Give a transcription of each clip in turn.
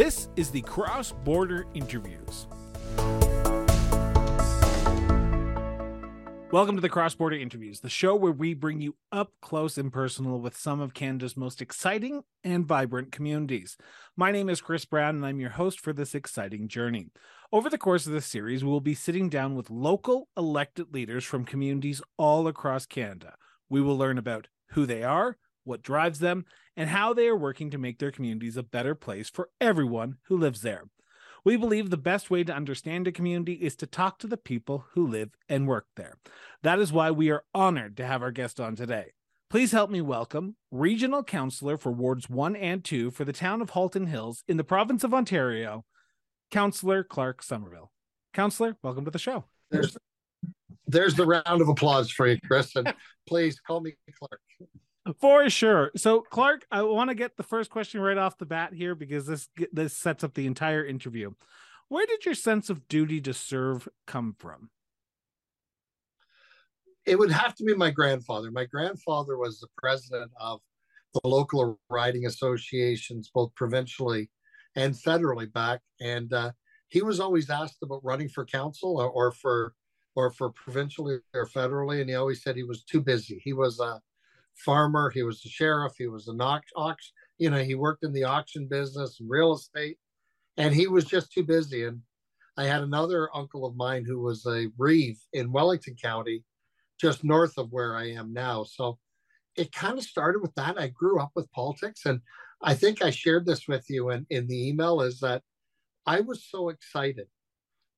This is the Cross Border Interviews. Welcome to the Cross Border Interviews, the show where we bring you up close and personal with some of Canada's most exciting and vibrant communities. My name is Chris Brown, and I'm your host for this exciting journey. Over the course of this series, we will be sitting down with local elected leaders from communities all across Canada. We will learn about who they are, what drives them, and how they are working to make their communities a better place for everyone who lives there. We believe the best way to understand a community is to talk to the people who live and work there. That is why we are honored to have our guest on today. Please help me welcome Regional Councillor for Wards 1 and 2 for the town of Halton Hills in the province of Ontario, Councillor Clark Somerville. Councillor, welcome to the show. There's, there's the round of applause for you, Chris. And please call me Clark. For sure. So, Clark, I want to get the first question right off the bat here because this this sets up the entire interview. Where did your sense of duty to serve come from? It would have to be my grandfather. My grandfather was the president of the local riding associations, both provincially and federally back, and uh, he was always asked about running for council or, or for or for provincially or federally, and he always said he was too busy. He was a farmer. He was a sheriff. He was an auction. You know, he worked in the auction business and real estate, and he was just too busy. And I had another uncle of mine who was a reeve in Wellington County, just north of where I am now. So it kind of started with that. I grew up with politics, and I think I shared this with you in, in the email. Is that I was so excited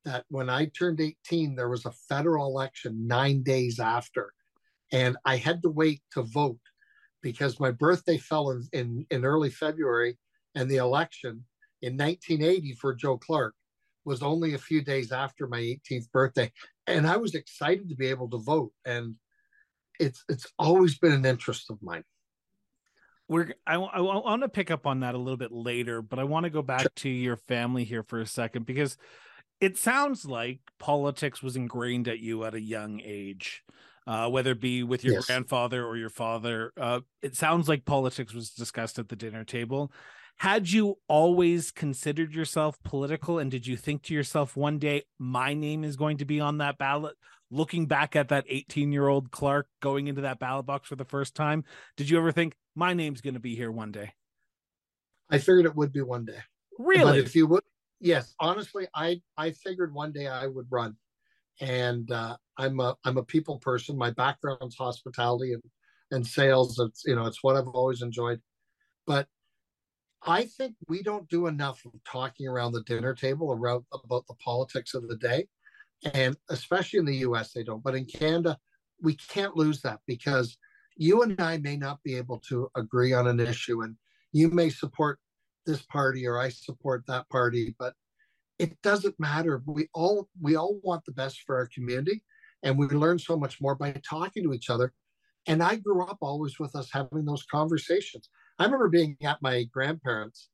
that when I turned 18, there was a federal election nine days after and I had to wait to vote because my birthday fell in, in, in early February, and the election in 1980 for Joe Clark was only a few days after my 18th birthday, and I was excited to be able to vote, and it's it's always been an interest of mine. We're I, I want to pick up on that a little bit later, but I want to go back sure. to your family here for a second because it sounds like politics was ingrained at you at a young age uh, whether it be with your yes. grandfather or your father. Uh, it sounds like politics was discussed at the dinner table. Had you always considered yourself political, and did you think to yourself one day, my name is going to be on that ballot? Looking back at that 18 year old Clark going into that ballot box for the first time, did you ever think my name's going to be here one day? I figured it would be one day. Really? But if you would, yes. Honestly, I I figured one day I would run and uh, I'm a I'm a people person. My background's hospitality and and sales. It's you know it's what I've always enjoyed, but I think we don't do enough of talking around the dinner table around about the politics of the day, and especially in the U.S. they don't. But in Canada, we can't lose that because you and I may not be able to agree on an issue, and you may support this party or I support that party, but it doesn't matter. We all we all want the best for our community, and we learn so much more by talking to each other. And I grew up always with us having those conversations. I remember being at my grandparents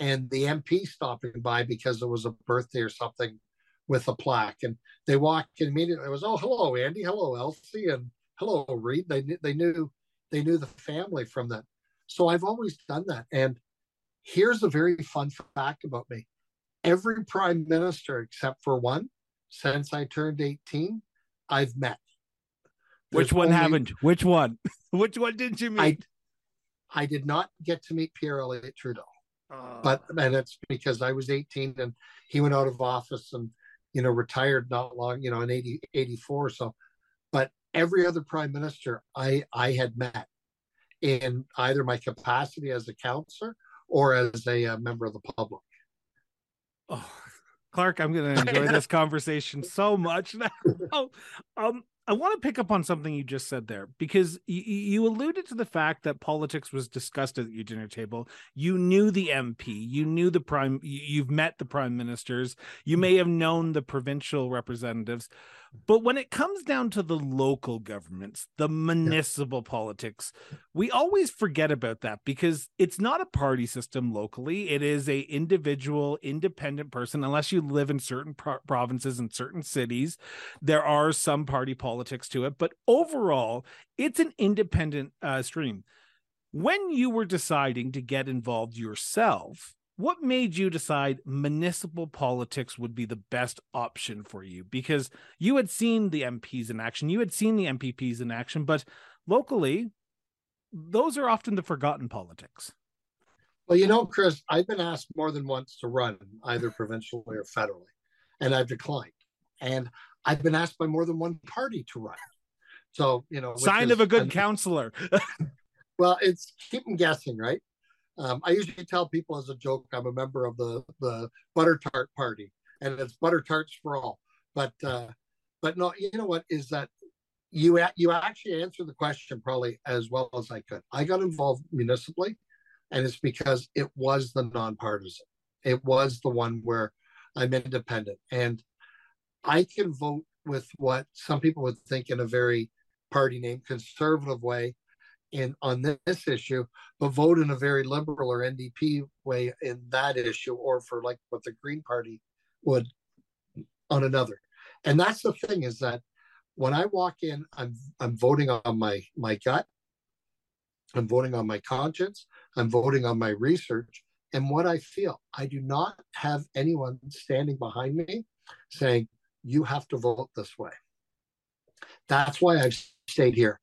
and the MP stopping by because it was a birthday or something with a plaque, and they walked in immediately. It was oh hello Andy, hello Elsie, and hello Reed. They they knew they knew the family from that. So I've always done that. And here's a very fun fact about me every prime minister except for one since I turned 18, I've met. There's Which one only, haven't? Which one? Which one didn't you meet? I, I did not get to meet Pierre Elliott Trudeau. Uh, but and it's because I was 18 and he went out of office and you know retired not long, you know, in 80, 84 or so. But every other prime minister I I had met in either my capacity as a counselor or as a, a member of the public. Oh, Clark, I'm going to enjoy this conversation so much now. um, I want to pick up on something you just said there because you alluded to the fact that politics was discussed at your dinner table. You knew the MP, you knew the prime, you've met the prime ministers, you may have known the provincial representatives, but when it comes down to the local governments, the municipal yeah. politics, we always forget about that because it's not a party system locally. It is a individual, independent person. Unless you live in certain pro- provinces and certain cities, there are some party politics to it. But overall, it's an independent uh, stream. When you were deciding to get involved yourself, what made you decide municipal politics would be the best option for you? Because you had seen the MPs in action, you had seen the MPPs in action, but locally, those are often the forgotten politics. Well, you know, Chris, I've been asked more than once to run either provincially or federally, and I've declined. And I've been asked by more than one party to run. So, you know, sign of a good counselor. well, it's keep them guessing, right? Um, I usually tell people as a joke, I'm a member of the the butter tart party, and it's butter tarts for all. But uh, but no, you know what is that you you actually answered the question probably as well as I could. I got involved municipally, and it's because it was the nonpartisan. It was the one where I'm independent, and I can vote with what some people would think in a very party name conservative way in on this issue, but vote in a very liberal or NDP way in that issue, or for like what the Green Party would on another. And that's the thing is that when I walk in, I'm I'm voting on my my gut, I'm voting on my conscience, I'm voting on my research and what I feel. I do not have anyone standing behind me saying you have to vote this way. That's why I've stayed here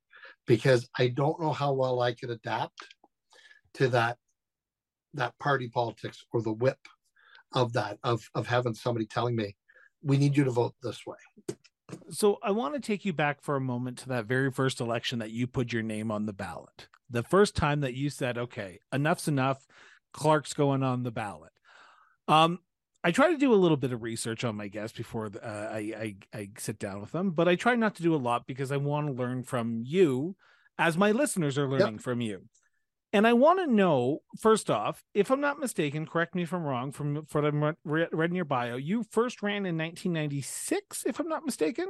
because I don't know how well I could adapt to that that party politics or the whip of that of of having somebody telling me we need you to vote this way. So I want to take you back for a moment to that very first election that you put your name on the ballot. The first time that you said, "Okay, enough's enough. Clark's going on the ballot." Um, I try to do a little bit of research on my guests before uh, I, I, I sit down with them, but I try not to do a lot because I want to learn from you, as my listeners are learning yep. from you. And I want to know first off, if I'm not mistaken, correct me if I'm wrong. From what I read in your bio, you first ran in 1996, if I'm not mistaken.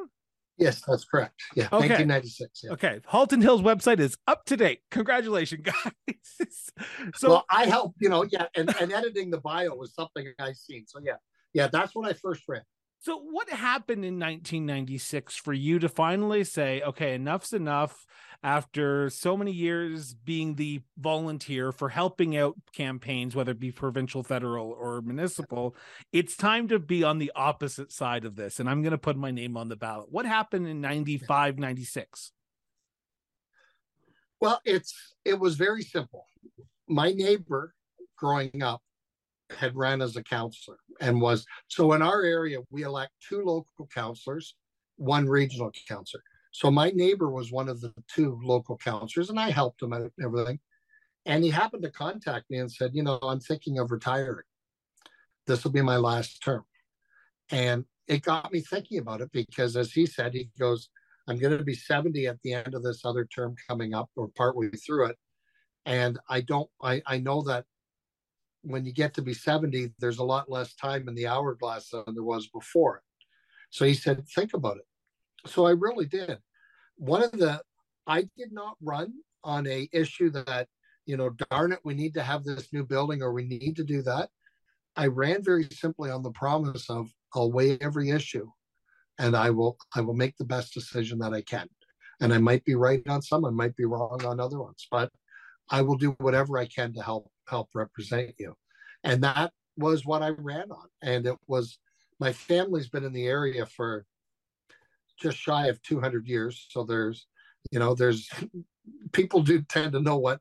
Yes, that's correct. Yeah, okay. 1996. Yeah. Okay, Halton Hills website is up to date. Congratulations, guys. so well, I helped, you know, yeah, and, and editing the bio was something I seen. So yeah, yeah, that's when I first ran. So what happened in 1996 for you to finally say, okay, enough's enough? after so many years being the volunteer for helping out campaigns, whether it be provincial, federal, or municipal, it's time to be on the opposite side of this. And I'm going to put my name on the ballot. What happened in 95, 96? Well, it's it was very simple. My neighbor growing up had ran as a counselor and was so in our area we elect two local counselors, one regional counselor. So my neighbor was one of the two local counselors, and I helped him out and everything. And he happened to contact me and said, you know, I'm thinking of retiring. This will be my last term. And it got me thinking about it because, as he said, he goes, I'm going to be 70 at the end of this other term coming up or partway through it. And I don't, I, I know that when you get to be 70, there's a lot less time in the hourglass than there was before. So he said, think about it so I really did. One of the I did not run on a issue that you know, darn it, we need to have this new building or we need to do that. I ran very simply on the promise of I'll weigh every issue and I will I will make the best decision that I can. And I might be right on some, I might be wrong on other ones, but I will do whatever I can to help help represent you. And that was what I ran on. And it was my family's been in the area for just shy of 200 years. So there's, you know, there's people do tend to know what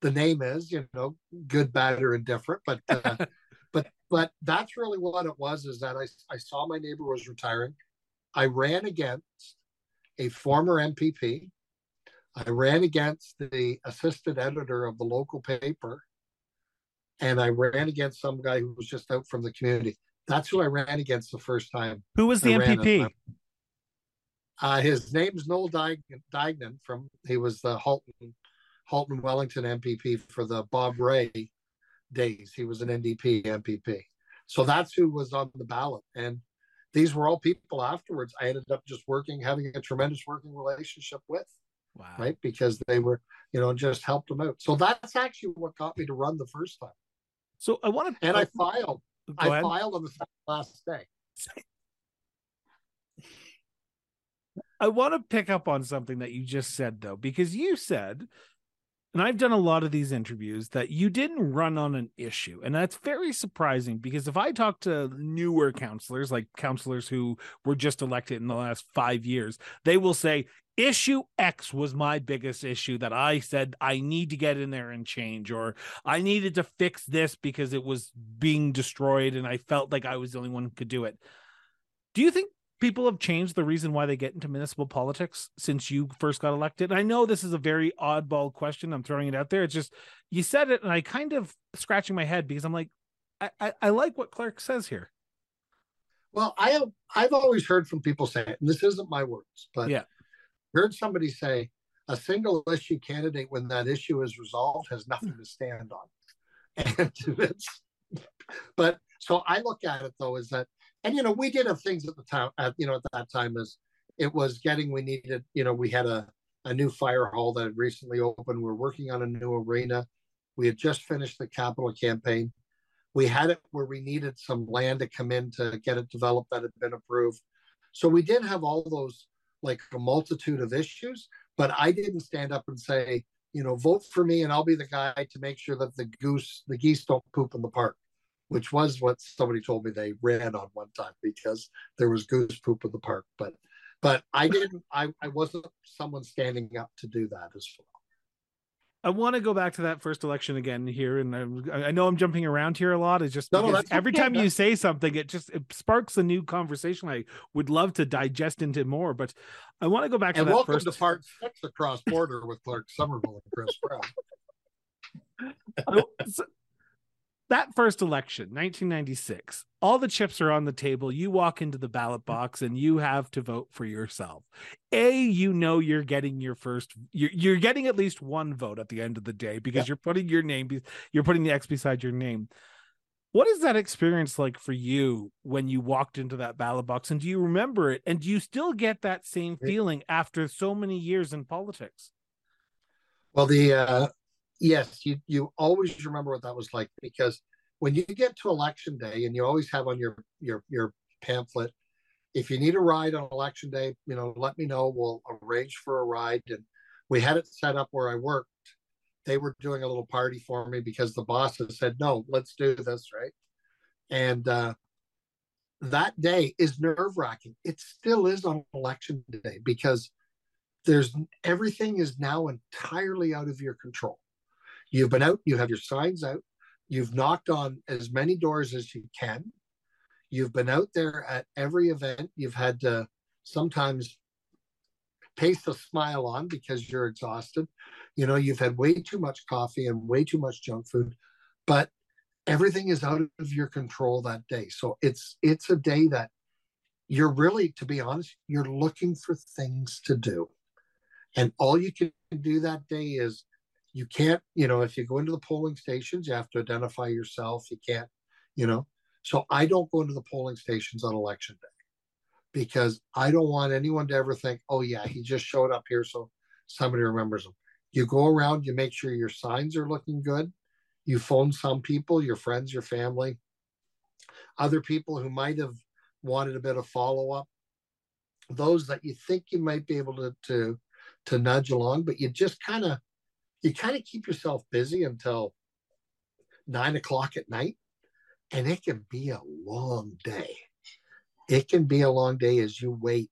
the name is, you know, good, bad, or indifferent. But, uh, but, but that's really what it was is that I, I saw my neighbor was retiring. I ran against a former MPP. I ran against the assistant editor of the local paper. And I ran against some guy who was just out from the community. That's who I ran against the first time. Who was the I MPP? Uh, his name's Noel Duignan from he was the Halton Halton Wellington MPP for the Bob Rae days. He was an NDP MPP. So that's who was on the ballot. And these were all people afterwards I ended up just working, having a tremendous working relationship with. Wow. Right. Because they were, you know, just helped them out. So that's actually what got me to run the first time. So I want to, and I filed, I filed on the last day. I want to pick up on something that you just said though, because you said and I've done a lot of these interviews that you didn't run on an issue. And that's very surprising because if I talk to newer counselors, like counselors who were just elected in the last five years, they will say, issue X was my biggest issue that I said I need to get in there and change, or I needed to fix this because it was being destroyed and I felt like I was the only one who could do it. Do you think people have changed the reason why they get into municipal politics since you first got elected? And I know this is a very oddball question. I'm throwing it out there. It's just you said it, and I kind of scratching my head because I'm like, I, I, I like what Clark says here. Well, I have I've always heard from people say, and this isn't my words, but yeah, heard somebody say a single issue candidate when that issue is resolved has nothing to stand on. And it's but so I look at it though is that and you know we did have things at the time at you know at that time as it was getting we needed you know we had a a new fire hall that had recently opened. We we're working on a new arena. We had just finished the capital campaign. We had it where we needed some land to come in to get it developed that had been approved. So we did have all those like a multitude of issues but i didn't stand up and say you know vote for me and i'll be the guy to make sure that the goose the geese don't poop in the park which was what somebody told me they ran on one time because there was goose poop in the park. But but I didn't. I I wasn't someone standing up to do that as well. I want to go back to that first election again here, and I, I know I'm jumping around here a lot. It's just no, every okay. time you say something, it just it sparks a new conversation. I would love to digest into more, but I want to go back and to that welcome first. to part six across border with Clark Somerville and Chris Brown. so, that first election 1996 all the chips are on the table. You walk into the ballot box and you have to vote for yourself. A you know you're getting your first you're, you're getting at least one vote at the end of the day because yeah. you're putting your name you're putting the x beside your name. What is that experience like for you when you walked into that ballot box and do you remember it? And do you still get that same feeling after so many years in politics? Well the uh yes, you you always remember what that was like because when you get to election day and you always have on your your your pamphlet if you need a ride on election day you know let me know. We'll arrange for a ride. And we had it set up where i worked. They were doing a little party for me because the bosses said no let's do this right? And uh, that day is nerve wracking it still is on election day because there's everything is now entirely out of your control You've been out, you have your signs out, you've knocked on as many doors as you can. You've been out there at every event. You've had to sometimes paste a smile on because you're exhausted. You know, you've had way too much coffee and way too much junk food, but everything is out of your control that day. So it's it's a day that you're really, to be honest, you're looking for things to do. And all you can do that day is you can't, you know, if you go into the polling stations, you have to identify yourself. You can't, you know. So I don't go into the polling stations on election day because I don't want anyone to ever think, oh, yeah, he just showed up here. So somebody remembers him. You go around, you make sure your signs are looking good. You phone some people, your friends, your family, other people who might have wanted a bit of follow up, those that you think you might be able to, to, to nudge along, but you just kind of you kind of keep yourself busy until nine o'clock at night, and it can be a long day. It can be a long day as you wait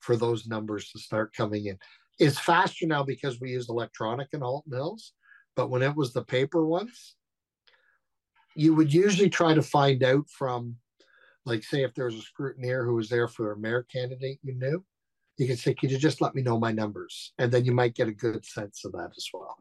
for those numbers to start coming in. It's faster now because we use electronic in Halton Hills, but when it was the paper ones, you would usually try to find out from, like, say, if there was a scrutineer who was there for a mayor candidate you knew, you can say, could you just let me know my numbers? And then you might get a good sense of that as well.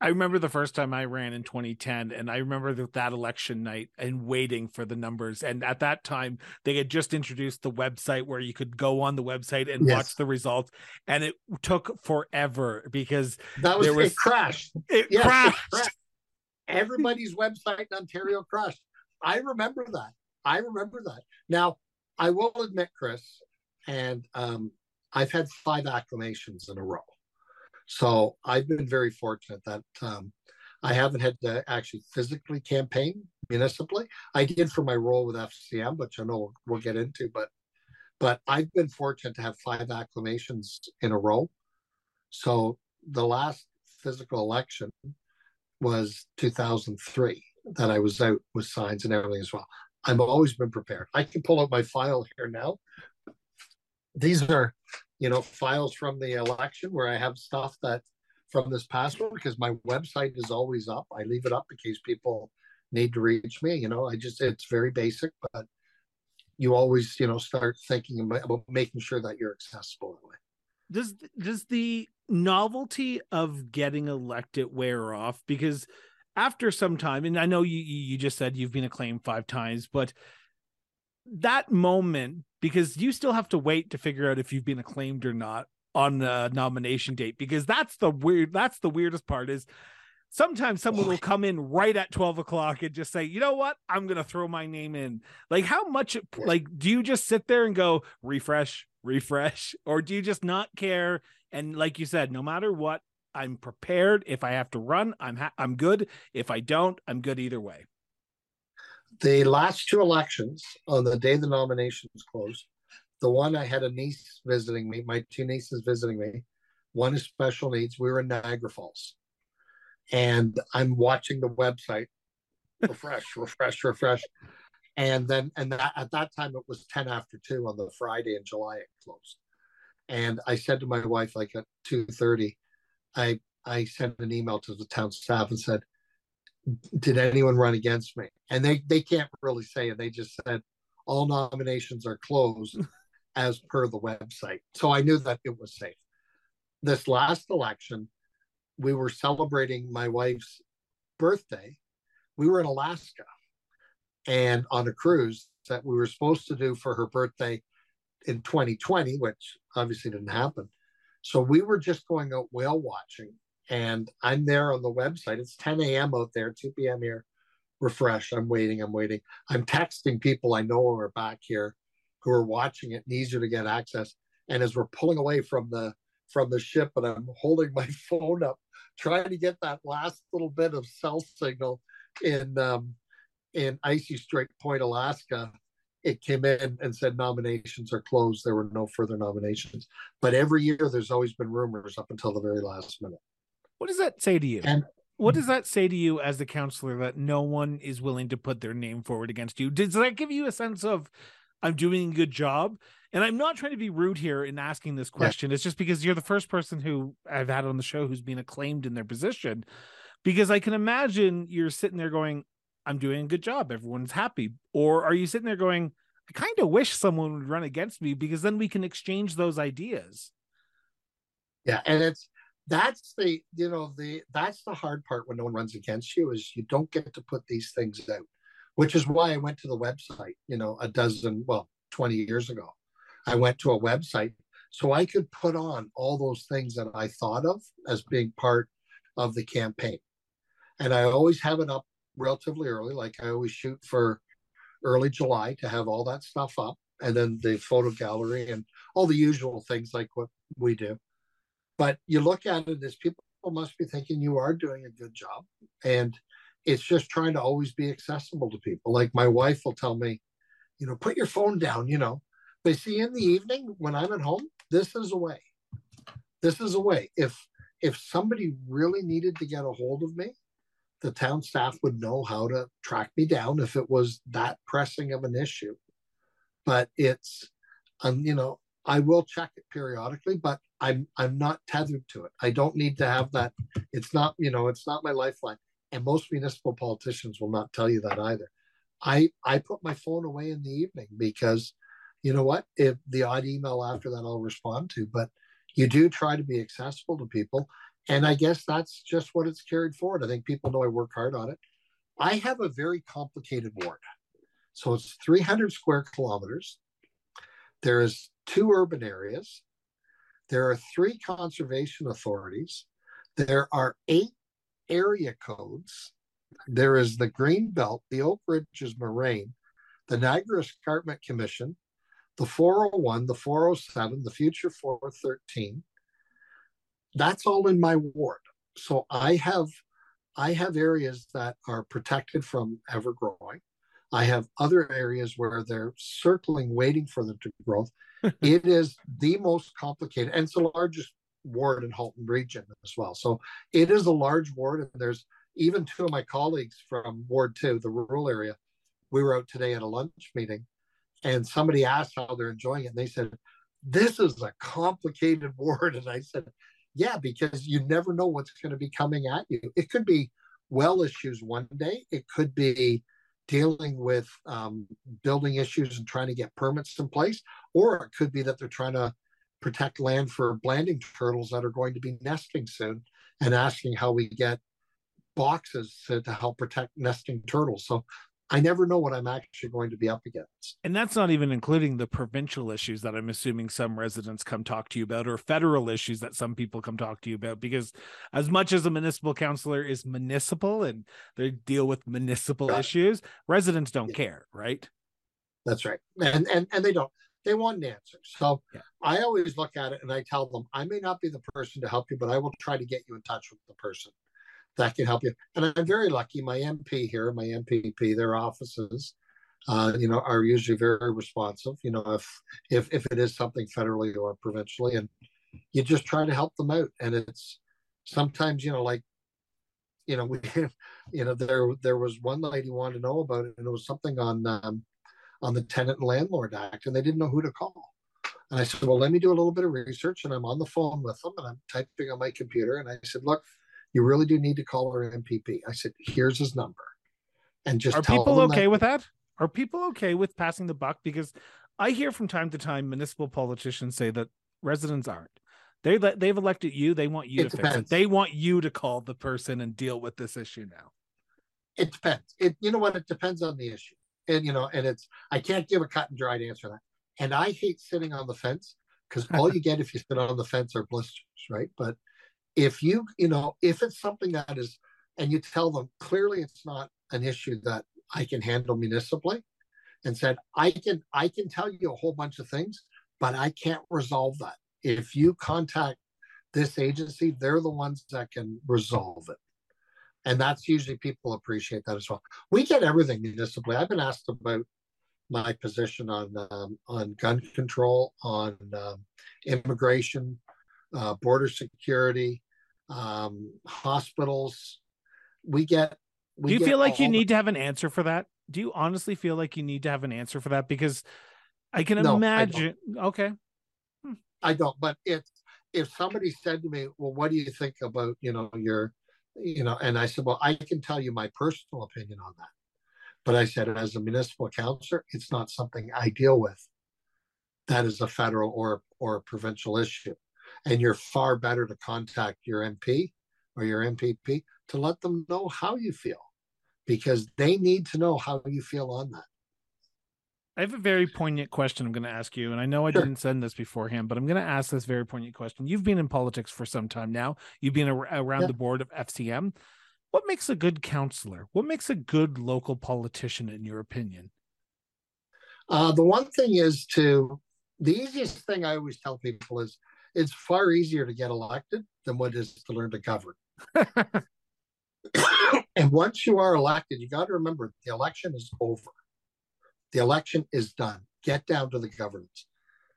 I remember the first time I ran in 2010, and I remember that, that election night and waiting for the numbers. And at that time, they had just introduced the website where you could go on the website and yes. watch the results, and it took forever because that was, there was it crashed. It, yes, crashed. it crashed. Everybody's website in Ontario crashed. I remember that. I remember that. Now, I will admit, Chris, and um, I've had five acclamations in a row. So I've been very fortunate that um, I haven't had to actually physically campaign municipally. I did for my role with FCM, which I know we'll, get into, but but I've been fortunate to have five acclamations in a row. So the last physical election was 2003 that I was out with signs and everything as well. I've always been prepared. I can pull out my file here now. These are, you know, files from the election where I have stuff that from this past one because my website is always up. I leave it up in case people need to reach me. You know, I just it's very basic, but you always, you know, start thinking about, making sure that you're accessible that way. Does does the novelty of getting elected wear off? Because after some time, and I know you you just said you've been acclaimed five times, but that moment because you still have to wait to figure out if you've been acclaimed or not on the nomination date because that's the weird that's the weirdest part is sometimes someone will come in right at 12 o'clock and just say you know what? I'm gonna throw my name in. Like how much like do you just sit there and go refresh refresh or do you just not care? And like you said no matter what i'm prepared. If i have to run i'm ha- i'm good. If i don't i'm good either way the last two elections on the day the nominations closed the one I had a niece visiting me, my two nieces visiting me. One is special needs. We were in Niagara Falls. And I'm watching the website refresh, refresh, refresh. And then, and that, at that time, it was 10 after 2 on the Friday in July, it closed. And I said to my wife, like at 2.30, I, I sent an email to the town staff and said, did anyone run against me? And they, they can't really say it. They just said, all nominations are closed as per the website. So I knew that it was safe. This last election, we were celebrating my wife's birthday. We were in Alaska and on a cruise that we were supposed to do for her birthday in 2020, which obviously didn't happen. So we were just going out whale watching. And I'm there on the website. It's 10 a.m. out there, 2 p.m. here. Refresh. I'm waiting. I'm waiting. I'm texting people I know who are back here who are watching it and easier to get access. And as we're pulling away from the from the ship, and I'm holding my phone up, trying to get that last little bit of cell signal in um, in Icy Strait Point, Alaska. It came in and said nominations are closed. There were no further nominations. But every year, there's always been rumors up until the very last minute. What does that say to you? And what does that say to you as the counselor that no one is willing to put their name forward against you? Does that give you a sense of I'm doing a good job. And I'm not trying to be rude here in asking this question. Yeah. It's just because you're the first person who I've had on the show who's been acclaimed in their position. Because I can imagine you're sitting there going, I'm doing a good job. Everyone's happy. Or are you sitting there going, I kind of wish someone would run against me because then we can exchange those ideas. Yeah. And it's, that's the, you know, the, that's the hard part when no one runs against you is you don't get to put these things out which is why I went to the website, you know, a dozen, well, 20 years ago. I went to a website so I could put on all those things that I thought of as being part of the campaign. And I always have it up relatively early, like I always shoot for early July to have all that stuff up, and then the photo gallery and all the usual things like what we do. But you look at it as people must be thinking you are doing a good job. And it's just trying to always be accessible to people. Like my wife will tell me, you know, put your phone down, you know. But see, in the evening when I'm at home, this is a way. This is a way. If if somebody really needed to get a hold of me, the town staff would know how to track me down if it was that pressing of an issue. But it's, um, you know, I will check it periodically, but I'm I'm not tethered to it. I don't need to have that. It's not, you know, it's not my lifeline and most municipal politicians will not tell you that either. I I put my phone away in the evening because you know what? If the odd email after that I'll respond to, but you do try to be accessible to people. And I guess that's just what it's carried forward. I think people know I work hard on it. I have a very complicated ward. So it's 300 square kilometers. There's two urban areas. There are three conservation authorities. There are eight area codes. There is the Green Belt, the Oak Ridges Moraine, the Niagara Escarpment Commission, the 401, the 407, the Future 413. That's all in my ward. So I have I have areas that are protected from ever growing. I have other areas where they're circling, waiting for them to grow. it is the most complicated, and it's the largest ward in Halton region as well. So it is a large ward, and there's even two of my colleagues from Ward Two, the rural area. We were out today at a lunch meeting, and somebody asked how they're enjoying it, and they said, "This is a complicated ward," and I said, "Yeah, because you never know what's going to be coming at you. It could be well issues one day. It could be." Dealing with um, building issues and trying to get permits in place, or it could be that they're trying to protect land for Blanding turtles that are going to be nesting soon and asking how we get boxes to, to help protect nesting turtles. So I never know what I'm actually going to be up against. And that's not even including the provincial issues that I'm assuming some residents come talk to you about, or federal issues that some people come talk to you about. Because as much as a municipal councilor is municipal and they deal with municipal issues, residents don't yeah. care, right? That's right. And, and and they don't. They want an answer. So yeah. I always look at it and I tell them, I may not be the person to help you, but I will try to get you in touch with the person that can help you. And I'm very lucky. My MP here, my MPP, their offices, uh, you know, are usually very responsive. You know, if if if it is something federally or provincially, and you just try to help them out. And it's sometimes, you know, like, you know, we, you know, there there was one lady wanted to know about it, and it was something on um, on the Tenant and Landlord Act, and they didn't know who to call. And I said, well, let me do a little bit of research. And I'm on the phone with them and I'm typing on my computer. And I said, look, you really do need to call our MPP. I said, here's his number. And just are people okay that- with that? Are people okay with passing the buck? Because I hear from time to time municipal politicians say that residents aren't. They they've elected you. They want you it to depends. fix it. They want you to call the person and deal with this issue now. It depends. It you know what? It depends on the issue and you know, and it's I can't give a cut and dried answer to that. And I hate sitting on the fence because all you get if you sit on the fence are blisters, right? But if you, you know, if it's something that is, and you tell them clearly it's not an issue that I can handle municipally, and said I can I can tell you a whole bunch of things, but I can't resolve that. If you contact this agency, they're the ones that can resolve it and that's usually people appreciate that as well. We get everything municipally. I've been asked about my position on um, on gun control, on um, immigration, uh, border security, um, hospitals. We get. We Do you feel like you the... need to have an answer for that? Do you honestly feel like you need to have an answer for that? Because I can no, imagine. I okay. Hmm. I don't, but if if somebody said to me, "Well, what do you think about you know your you know, and I said, well, I can tell you my personal opinion on that. But I said, as a municipal councilor, it's not something I deal with. That is a federal or or a provincial issue. And you're far better to contact your MP or your MPP to let them know how you feel because they need to know how you feel on that. I have a very poignant question I'm going to ask you. And I know I sure. didn't send this beforehand, but I'm going to ask this very poignant question. You've been in politics for some time now, you've been around yeah. the board of FCM. What makes a good counselor? What makes a good local politician, in your opinion? Uh, the one thing is to, the easiest thing I always tell people is it's far easier to get elected than what it is to learn to govern. and once you are elected, you got to remember the election is over the election is done. Get down to the governance.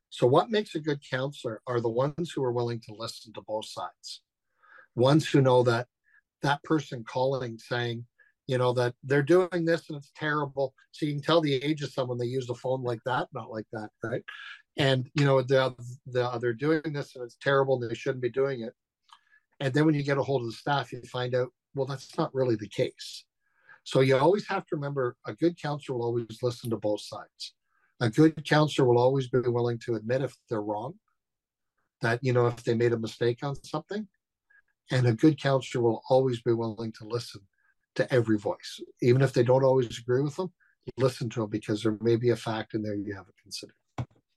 So, what makes a good counselor are the ones who are willing to listen to both sides, ones who know that that person calling saying, you know, that they're doing this and it's terrible. So you can tell the age of someone they use a phone like that, not like that, right? And you know, the, the they're doing this and it's terrible and they shouldn't be doing it. And then when you get a hold of the staff, you find out, well, that's not really the case. So you always have to remember a good counselor will always listen to both sides. A good counselor will always be willing to admit if they're wrong, that, you know, if they made a mistake on something. And a good counselor will always be willing to listen to every voice. Even if they don't always agree with them, listen to them because there may be a fact in there you haven't considered.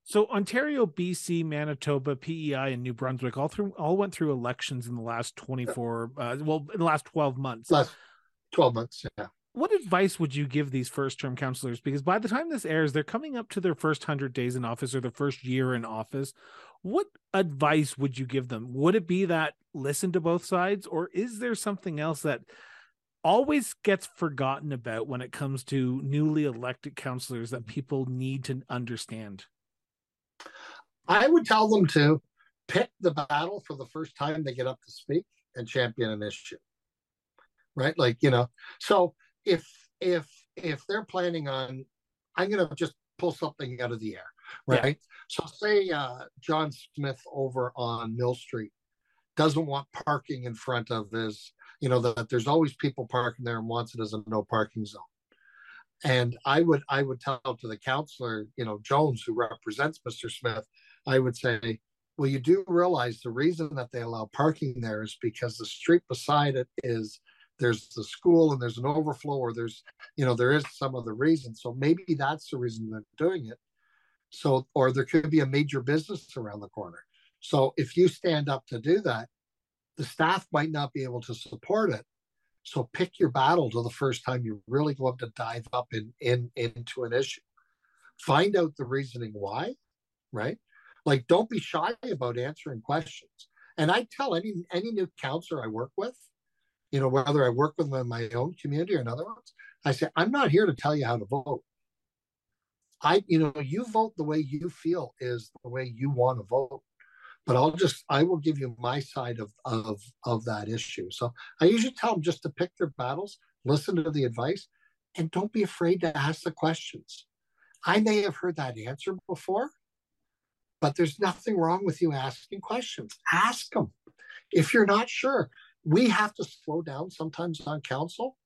So Ontario, BC, Manitoba, PEI, and New Brunswick all through all went through elections in the last 24 uh, well in the last 12 months. Last 12 months, yeah. What advice would you give these first term councillors Because by the time this airs, they're coming up to their first 100 days in office or their first year in office. What advice would you give them? Would it be that listen to both sides, or is there something else that always gets forgotten about when it comes to newly elected councillors that people need to understand? I would tell them to pick the battle for the first time they get up to speak and champion an issue. Right? Like, you know, so if if if they're planning on I'm gonna just pull something out of the air, right? Yeah. So say uh John Smith over on Mill Street doesn't want parking in front of his, you know, that there's always people parking there and wants it as a no parking zone. And I would I would tell to the counselor, you know, Jones, who represents Mr. Smith, I would say, well, you do realize the reason that they allow parking there is because the street beside it is there's the school and there's an overflow or there's you know there is some other reason. So maybe that's the reason they're doing it. So or there could be a major business around the corner. So if you stand up to do that the staff might not be able to support it. So pick your battle to the first time you really go up to dive up in, in into an issue. Find out the reasoning why right like don't be shy about answering questions and i tell any any new counselor i work with you know, whether I work with them in my own community or in other ones, I say, I'm not here to tell you how to vote. I, you know, you vote the way you feel is the way you want to vote. But I'll just, I will give you my side of of of that issue. So I usually tell them just to pick their battles, listen to the advice, and don't be afraid to ask the questions. I may have heard that answer before, but there's nothing wrong with you asking questions. Ask them. If you're not sure, we have to slow down sometimes on council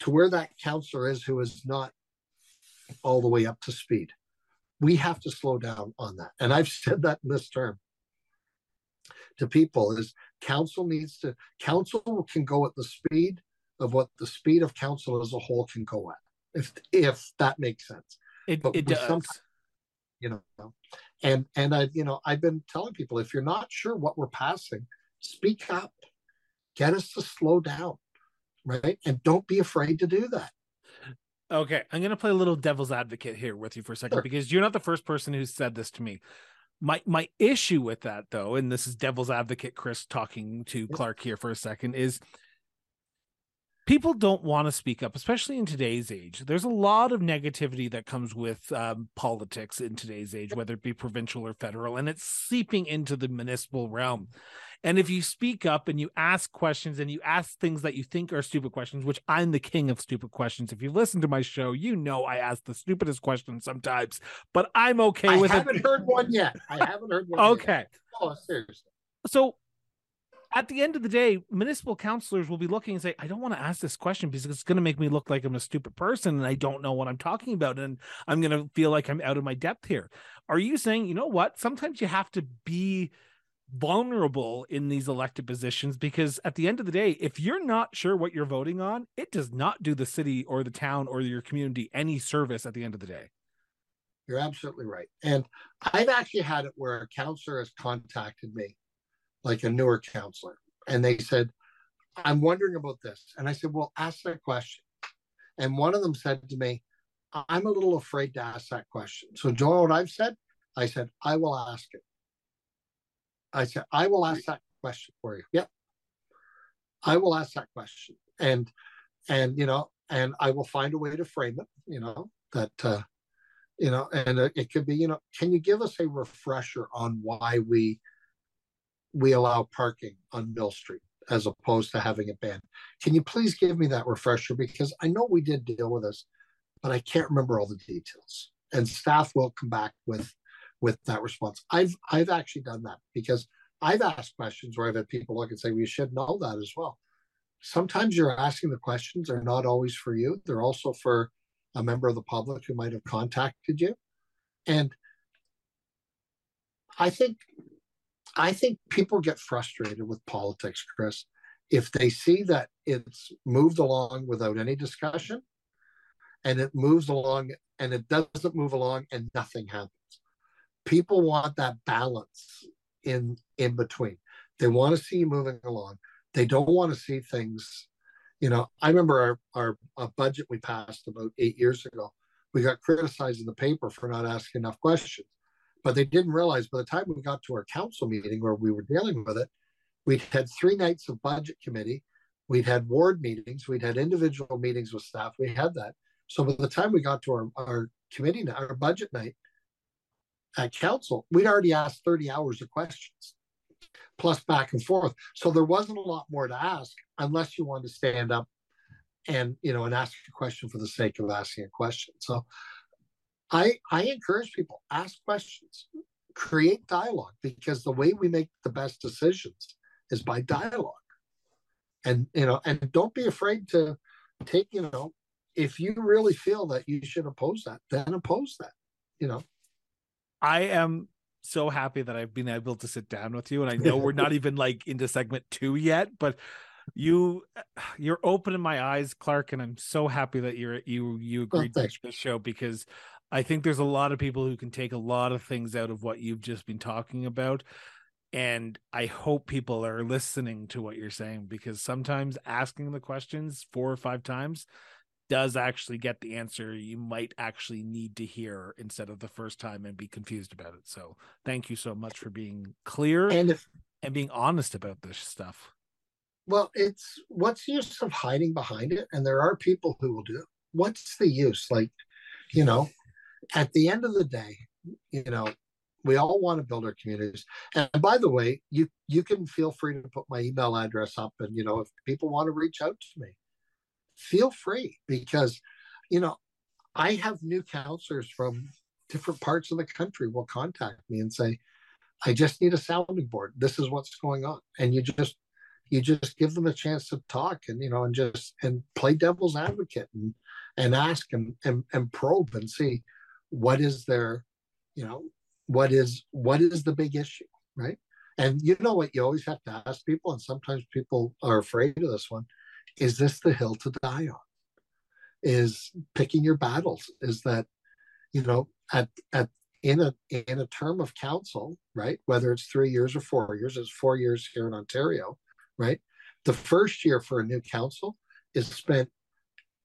to where that counselor is who is not all the way up to speed. We have to slow down on that. And I've said that in this term to people is council needs to council can go at the speed of what the speed of council as a whole can go at if if that makes sense it, it does you know and and i you know i've been telling people if you're not sure what we're passing speak up get us to slow down, right? And don't be afraid to do that. Okay, I'm going to play a little devil's advocate here with you for a second sure. because you're not the first person who said this to me. My my issue with that though, and this is devil's advocate Chris talking to Clark here for a second, is people don't want to speak up, especially in today's age. There's a lot of negativity that comes with um, politics in today's age, whether it be provincial or federal, and it's seeping into the municipal realm. And if you speak up and you ask questions and you ask things that you think are stupid questions, which I'm the king of stupid questions. If you listen to my show, you know I ask the stupidest questions sometimes, but I'm okay with it. I haven't heard one yet. I haven't heard one. okay. Yet. Oh, seriously. So at the end of the day, municipal councilors will be looking and say, I don't want to ask this question because it's going to make me look like I'm a stupid person and I don't know what I'm talking about. And I'm going to feel like I'm out of my depth here. Are you saying, you know what? Sometimes you have to be vulnerable in these elected positions because at the end of the day, if you're not sure what you're voting on, it does not do the city or the town or your community any service at the end of the day. You're absolutely right. And I've actually had it where a counselor has contacted me like a newer counselor, and they said, I'm wondering about this. And I said, Well, ask that question. And one of them said to me, I'm a little afraid to ask that question. So, Joel, what I've said, I said, I will ask it. I said, I will ask that question for you. Yep. I will ask that question. And, and, you know, and I will find a way to frame it, you know, that, uh, you know, and it could be, you know, can you give us a refresher on why we we allow parking on Mill Street as opposed to having it banned. Can you please give me that refresher? Because I know we did deal with this, but I can't remember all the details. And staff will come back with with that response. I've I've actually done that because I've asked questions where I've had people look and say, we should know that as well. Sometimes you're asking the questions are not always for you. They're also for a member of the public who might have contacted you. And I think I think people get frustrated with politics, Chris, if they see that it's moved along without any discussion and it moves along and it doesn't move along and nothing happens. People want that balance in in between. They want to see you moving along. They don't want to see things. You know, I remember our, our budget we passed about eight years ago. We got criticized in the paper for not asking enough questions. But they didn't realize by the time we got to our council meeting where we were dealing with it, we'd had three nights of budget committee, we'd had ward meetings, we'd had individual meetings with staff. We had that. So by the time we got to our, our committee, our budget night, at council, we'd already asked 30 hours of questions plus back and forth. So there wasn't a lot more to ask unless you wanted to stand up and you know and ask a question for the sake of asking a question. So I I encourage people ask questions, create dialogue because the way we make the best decisions is by dialogue. And you know, and don't be afraid to take, you know, if you really feel that you should oppose that, then oppose that. You know. I am so happy that I've been able to sit down with you. And I know we're not even like into segment two yet, but you you're opening my eyes, Clark, and I'm so happy that you're you you agreed oh, to the show because I think there's a lot of people who can take a lot of things out of what you've just been talking about. And I hope people are listening to what you're saying because sometimes asking the questions four or five times does actually get the answer you might actually need to hear instead of the first time and be confused about it. So thank you so much for being clear and if, and being honest about this stuff. Well, it's what's the use of hiding behind it? And there are people who will do it. What's the use? Like, you know, at the end of the day, you know, we all want to build our communities. And by the way, you you can feel free to put my email address up, and you know, if people want to reach out to me, feel free because, you know, I have new councillors from different parts of the country will contact me and say, I just need a sounding board. This is what's going on. And you just you just give them a chance to talk and you know and just and play devil's advocate and and ask and and, and probe and see what is their you know what is what is the big issue right? And you know what you always have to ask people and sometimes people are afraid of this one is this the hill to die on? Is picking your battles is that you know at at in a in a term of council right whether it's three years or four years it's four years here in ontario right? The first year for a new council is spent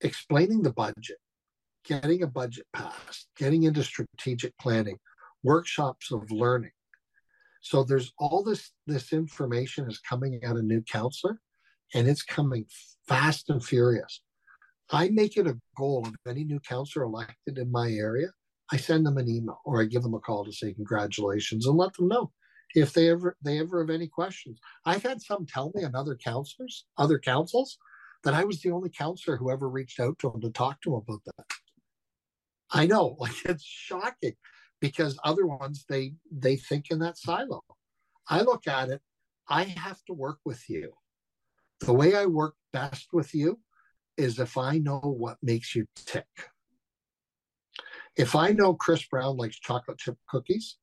explaining the budget getting a budget passed getting into strategic planning workshops of learning so there's all this this information is coming out of new councillor and it's coming fast and furious. I make it a goal of any new councillor elected in my area, I send them an email or I give them a call to say congratulations and let them know if they ever they ever have any questions. I've had some tell me and other councillors, other councils, that I was the only councillor who ever reached out to them to talk to them about that. I know, like it's shocking because other ones they they think in that silo. I look at it, I have to work with you the way I work best with you is if I know what makes you tick. If I know Chris Brown likes chocolate chip cookies,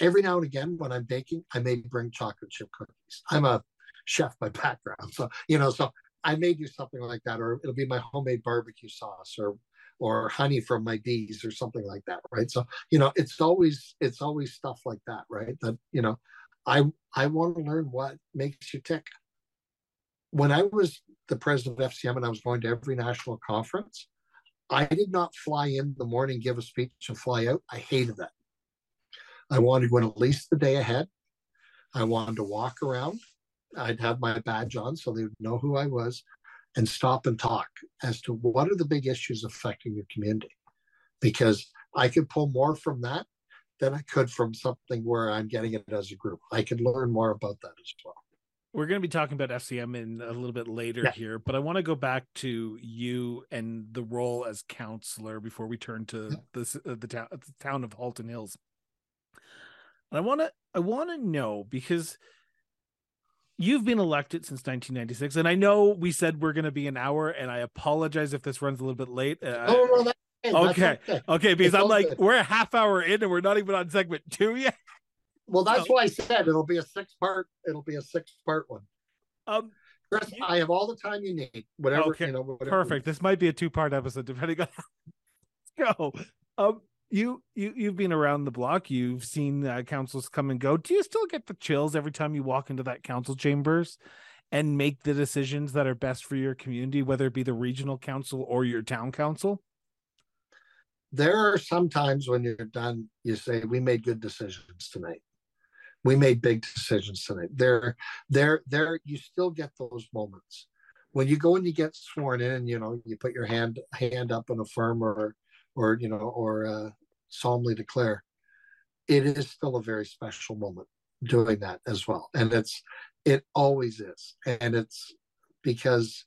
every now and again when I'm baking, I may bring chocolate chip cookies. I'm a chef by background. So, you know, so I may do something like that, or it'll be my homemade barbecue sauce or or honey from my bees or something like that. Right. So, you know, it's always it's always stuff like that, right? That, you know, I I want to learn what makes you tick when I was the president of FCM and I was going to every national conference, I did not fly in the morning, give a speech, and fly out. I hated that. I wanted to go in at least the day ahead. I wanted to walk around. I'd have my badge on so they would know who I was and stop and talk as to what are the big issues affecting your community. Because I could pull more from that than I could from something where I'm getting it as a group. I could learn more about that as well we're going to be talking about FCM in a little bit later yeah. here, but I want to go back to you and the role as councillor before we turn to this, uh, the town, the town of Halton Hills. And I want to, I want to know because you've been elected since 1996, and I know we said we're going to be an hour, and I apologize if this runs a little bit late. Uh, oh, no, no, okay. okay, okay, because it's I'm like, good. we're a half hour in, and we're not even on segment two yet. Well, that's why I said it'll be a six part. It'll be a six part one. Um, Chris, you, I have all the time you need. Whatever okay, you know. Whatever perfect. This might be a two part episode, depending on. Let's go. Um, you you you've been around the block. You've seen uh, councils come and go. Do you still get the chills every time you walk into that council chambers? and make the decisions that are best for your community, whether it be the regional council or your town council? There are some times when you're done, you say, We made good decisions tonight we made big decisions tonight. There, there, there. You still get those moments when you go and you get sworn in. You know, you put your hand hand up and affirm, or, or you know, or uh, solemnly declare. it is still a very special moment doing that as well. And it's, it always is. And it's because,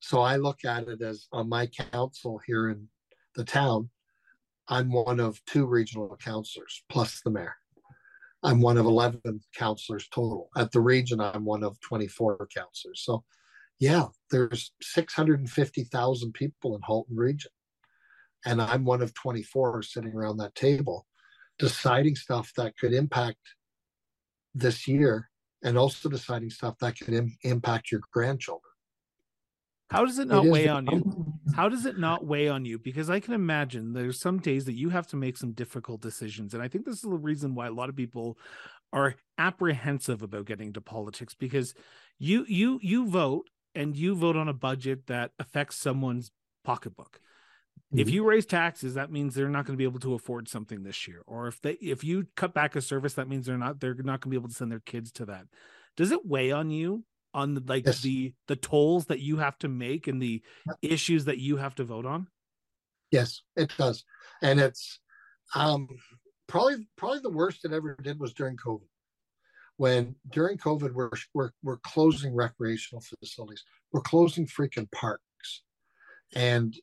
so I look at it as on my council here in the town, I'm one of two regional councilors plus the mayor. I'm one of 11 councilors total. At the region, I'm one of 24 councilors. So, yeah, there's 650,000 people in Halton region. And I'm one of 24 sitting around that table deciding stuff that could impact this year and also deciding stuff that could Im- impact your grandchildren. How does it not it weigh on you? How does it not weigh on you? Because I can imagine there's some days that you have to make some difficult decisions. And I think this is the reason why a lot of people are apprehensive about getting into politics because you you you vote and you vote on a budget that affects someone's pocketbook. Mm-hmm. If you raise taxes, that means they're not going to be able to afford something this year. Or if they if you cut back a service, that means they're not they're not going to be able to send their kids to that. Does it weigh on you on the, like yes. the the tolls that you have to make and the issues that you have to vote on? Yes, it does. And it's um probably probably the worst it ever did was during COVID. When during COVID we're we're we're closing recreational facilities. We're closing freaking parks. And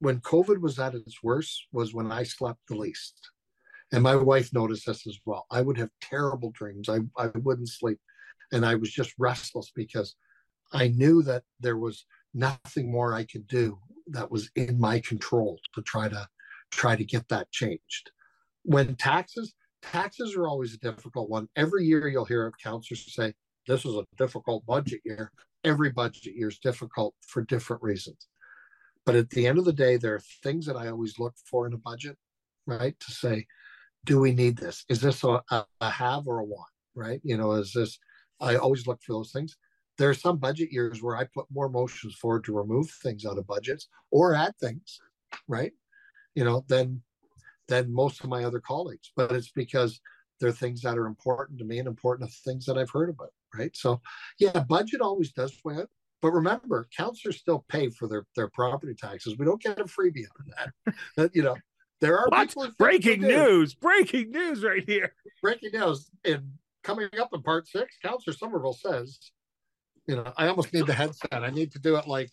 when COVID was at its worst was when I slept the least. And my wife noticed this as well. I would have terrible dreams. I, I wouldn't sleep. And I was just restless because I knew that there was nothing more I could do that was in my control to try to try to get that changed. When taxes, taxes are always a difficult one. Every year you'll hear of councilors say, this is a difficult budget year. Every budget year is difficult for different reasons. But at the end of the day, there are things that I always look for in a budget, right? To say, do we need this? Is this a, a have or a want, right? You know, is this, I always look for those things. There are some budget years where I put more motions forward to remove things out of budgets or add things, right? You know, than than most of my other colleagues. But it's because they're things that are important to me and important to things that I've heard about, right? So yeah, budget always does weigh out. But remember, councilors still pay for their, their property taxes. We don't get a freebie on that. that you know, there are what? breaking news. Breaking news right here. Breaking news. And coming up in part six, Councillor Somerville says, you know, I almost need the headset. I need to do it like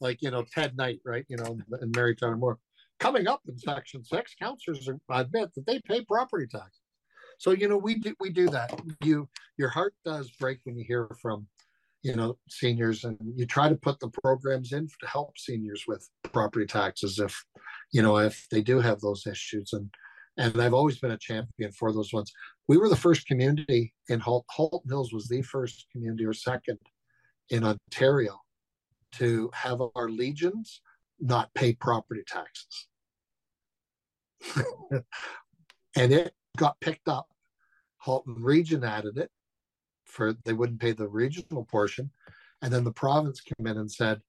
like you know, Ted Knight, right? You know, and Mary Tyler Moore. Coming up in section six, councillors admit that they pay property taxes. So you know, we do we do that. You your heart does break when you hear from you know seniors and you try to put the programs in to help seniors with property taxes if you know if they do have those issues and and I've always been a champion for those ones. We were the first community in Halt, Halton Hills was the first community or second in Ontario to have our legions not pay property taxes. and it got picked up. Halton Region added it for they wouldn't pay the regional portion. And then the province came in and said,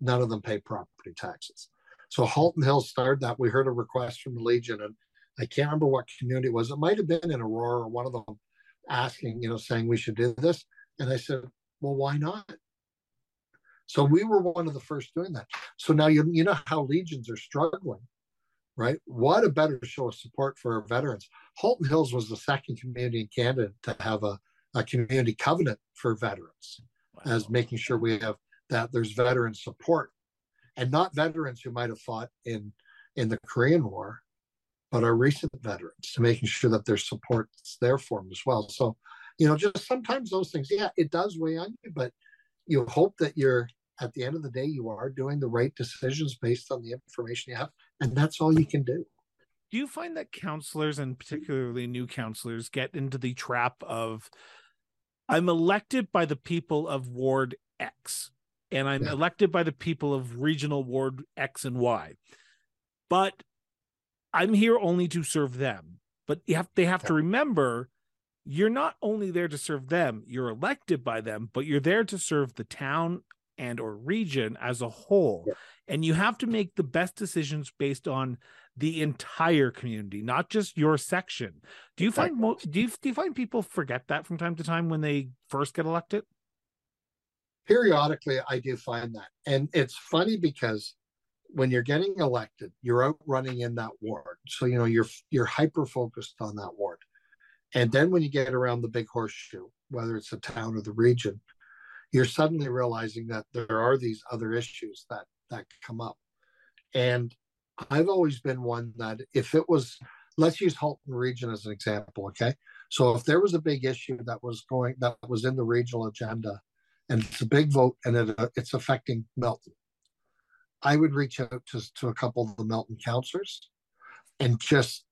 none of them pay property taxes. So Halton Hills started that. We heard a request from the Legion, and I can't remember what community it was. It might have been in Aurora or one of them asking, you know, saying we should do this. And I said, well, why not? So we were one of the first doing that. So now you, you know how legions are struggling, right? What a better show of support for our veterans. Halton Hills was the second community in Canada to have a a community covenant for veterans wow. as making sure we have that there's veteran support and not veterans who might have fought in in the Korean War, but our recent veterans to making sure that there's support there for them as well. So, you know, just sometimes those things, yeah, it does weigh on you, but you hope that you're at the end of the day you are doing the right decisions based on the information you have, and that's all you can do. Do you find that councillors and particularly new councillors get into the trap of I'm elected by the people of Ward X, and I'm yeah. elected by the people of regional Ward X and Y. But I'm here only to serve them. But you have, they have yeah. to remember you're not only there to serve them, you're elected by them, but you're there to serve the town and or region as a whole. Yeah. And you have to make the best decisions based on the entire community, not just your section. Do you find mo- do you do you find people forget that from time to time when they first get elected? Periodically, I do find that, and it's funny because when you're getting elected, you're out running in that ward, so you know you're you're hyper focused on that ward. And then when you get around the big horseshoe, whether it's the town or the region, you're suddenly realizing that there are these other issues that that come up. And I've always been one that if it was, let's use Halton Region as an example, okay? So if there was a big issue that was going that was in the regional agenda, and it's a big vote and it, uh, it's affecting Milton, I would reach out to, to a couple of the Milton councillors and just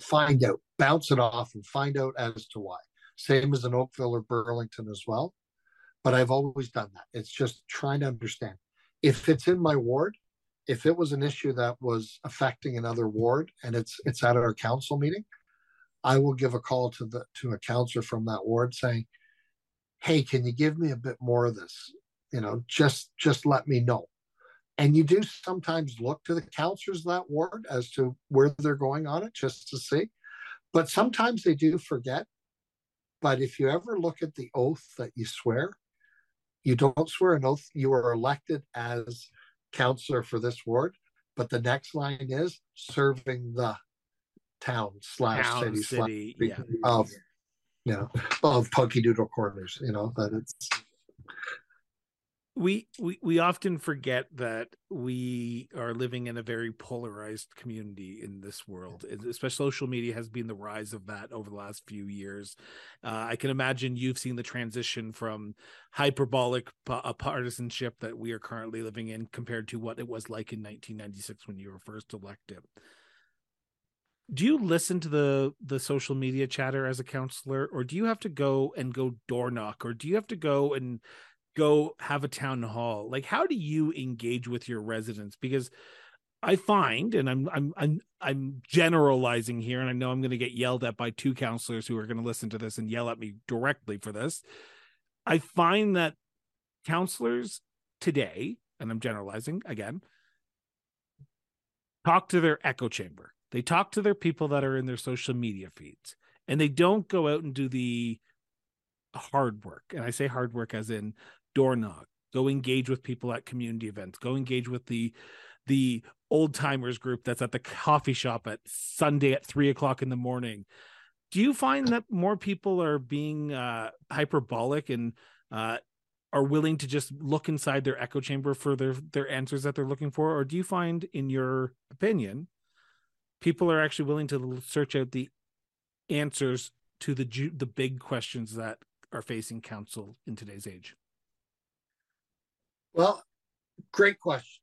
find out, bounce it off and find out as to why. Same as in Oakville or Burlington as well. But I've always done that. It's just trying to understand. If it's in my ward, if it was an issue that was affecting another ward and it's it's at our council meeting, I will give a call to the to a councillor from that ward saying, "Hey, can you give me a bit more of this? You know, just just let me know." And you do sometimes look to the councillors of that ward as to where they're going on it, just to see. But sometimes they do forget. But if you ever look at the oath that you swear, you don't swear an oath. You are elected as councillor for this ward, but the next line is serving the town slash Town, city, city, slash yeah. of you know of Punky Doodle Corners. You know that it's we we we often forget that we are living in a very polarized community in this world especially social media has been the rise of that over the last few years. Uh, i can imagine you've seen the transition from hyperbolic pa- uh, partisanship that we are currently living in compared to what it was like in 1996 when you were first elected. Do you listen to the the social media chatter as a councillor or do you have to go and go door knock or do you have to go and go have a town hall like how do you engage with your residents? Because i find and i'm i'm i'm, I'm generalizing here and i know i'm going to get yelled at by two councillors who are going to listen to this and yell at me directly for this. I find that councillors today and i'm generalizing again talk to their echo chamber. They talk to their people that are in their social media feeds and they don't go out and do the hard work. And i say hard work as in door knock. Go engage with people at community events. Go engage with the the old timers group that's at the coffee shop at sunday at three o'clock in the morning. Do you find that more people are being uh hyperbolic and uh are willing to just look inside their echo chamber for their their answers that they're looking for? Or do you find in your opinion people are actually willing to search out the answers to the the big questions that are facing council in today's age well, great question.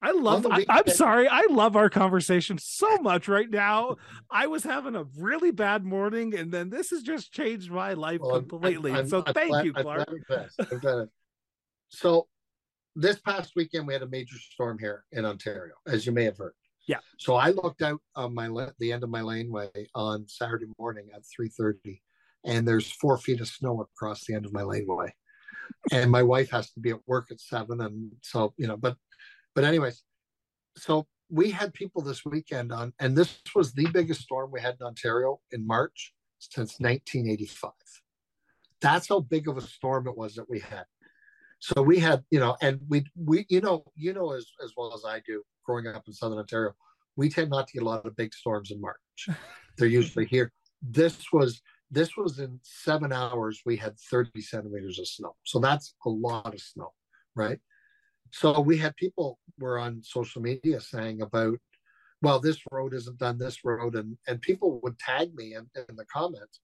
I love. I, I'm sorry. I love our conversation so much right now. I was having a really bad morning, and then this has just changed my life Well, I'm- completely. I'm- so I'm thank glad- you, I'm Clark. I'm So, this past weekend we had a major storm here in Ontario, as you may have heard. Yeah. So I looked out on my the end of my laneway on Saturday morning at three thirty, and there's four feet of snow across the end of my laneway, and my wife has to be at work at seven, and so you know, but but anyways, so we had people this weekend on, and this was the biggest storm we had in Ontario in March since 1985. That's how big of a storm it was that we had. So we had, you know, and we we you know you know as as well as I do, growing up in Southern Ontario, we tend not to get a lot of big storms in March. They're usually here. This was this was in seven hours. We had 30 centimeters of snow, so that's a lot of snow, right? So we had people were on social media saying about, well, this road isn't done, this road, and and people would tag me in, in the comments.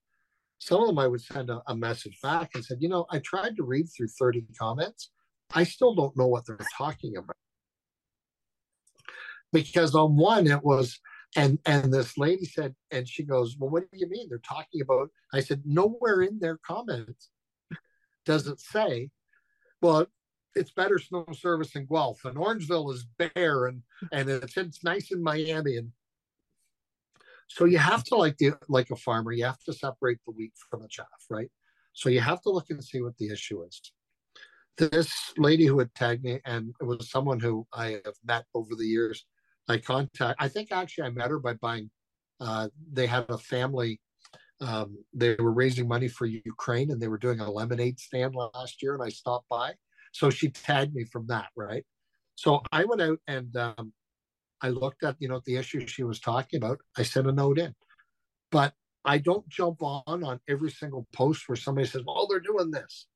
Some of them I would send a, a message back and said, you know, I tried to read through 30 comments. I still don't know what they're talking about. Because on one it was and and this lady said, and she goes, Well, what do you mean? They're talking about I said, nowhere in their comments does it say, well, it's better snow service in Guelph and Orangeville is bare and and it's it's nice in Miami and so you have to like the like a farmer, you have to separate the wheat from the chaff, right? So you have to look and see what the issue is. This lady who had tagged me, and it was someone who I have met over the years. I contact. I think actually I met her by buying. Uh, they had a family. Um, they were raising money for Ukraine, and they were doing a lemonade stand last year, and I stopped by. So she tagged me from that, right? So I went out and um, I looked at you know the issue she was talking about. I sent a note in, but I don't jump on on every single post where somebody says, "Oh, they're doing this."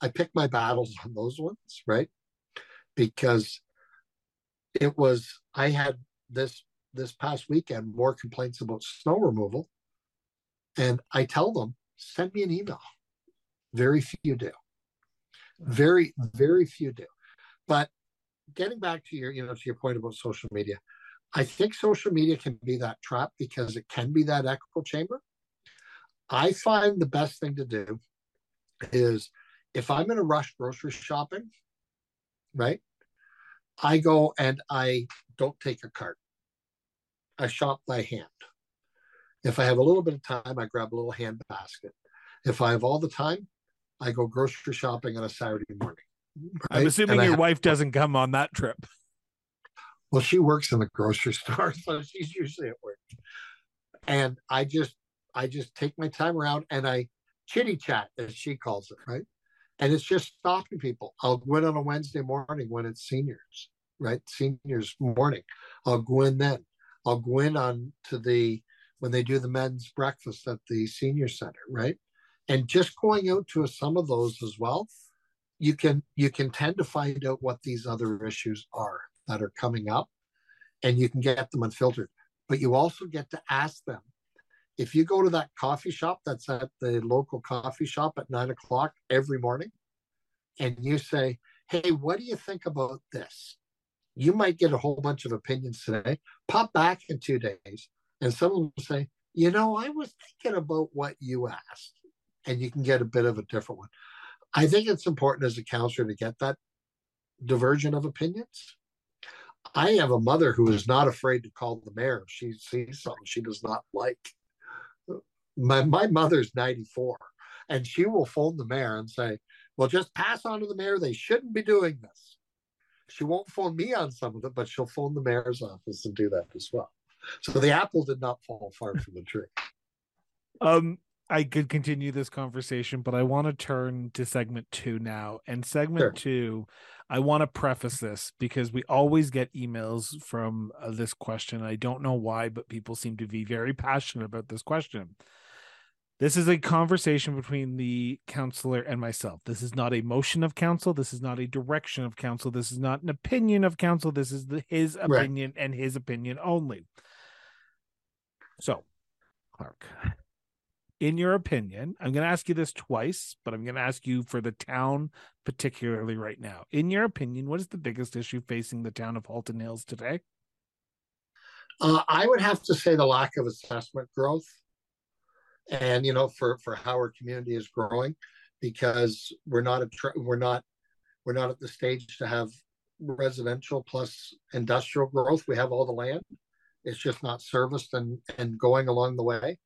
I pick my battles on those ones, right? Because it was I had this this past weekend more complaints about snow removal, and I tell them send me an email. Very few do. Very very few do. But getting back to your you know to your point about social media, I think social media can be that trap because it can be that echo chamber. I find the best thing to do is if I'm in a rush grocery shopping, right? I go and I don't take a cart. I shop by hand. If I have a little bit of time, I grab a little hand basket. If I have all the time, I go grocery shopping on a Saturday morning. Right? I'm assuming your wife doesn't come on that trip. Well, she works in the grocery store, so she's usually at work. And I just I just take my time around and I chitty chat, as she calls it, right? And it's just stopping people. I'll go in on a Wednesday morning when it's seniors, right? Seniors morning. I'll go in then. I'll go in on to the when they do the men's breakfast at the senior center, right? And just going out to some of those as well, you can you can tend to find out what these other issues are that are coming up, and you can get them unfiltered. But you also get to ask them if you go to that coffee shop that's at the local coffee shop at nine o'clock every morning and you say, Hey, what do you think about this? You might get a whole bunch of opinions today. Pop back in two days, and someone will say, You know, I was thinking about what you asked, and you can get a bit of a different one. I think it's important as a councillor to get that diversion of opinions. I have a mother who is not afraid to call the mayor if she sees something she does not like my, my mother's 94 and she will phone the mayor and say well just pass on to the mayor they shouldn't be doing this she won't phone me on some of it but she'll phone the mayor's office and do that as well so the apple did not fall far from the tree um I could continue this conversation, but I want to turn to segment two now. And segment sure. two, I want to preface this because we always get emails from uh, this question. I don't know why, but people seem to be very passionate about this question. This is a conversation between the councillor and myself. This is not a motion of council. This is not a direction of council. This is not an opinion of council. This is the, his opinion right. and his opinion only. So, Clark, in your opinion, I'm going to ask you this twice, but I'm going to ask you for the town particularly right now. In your opinion, what is the biggest issue facing the town of Halton Hills today? Uh, I would have to say the lack of assessment growth and you know for for how our community is growing because we're not a we're not we're not at the stage to have residential plus industrial growth. We have all the land. It's just not serviced and and going along the way.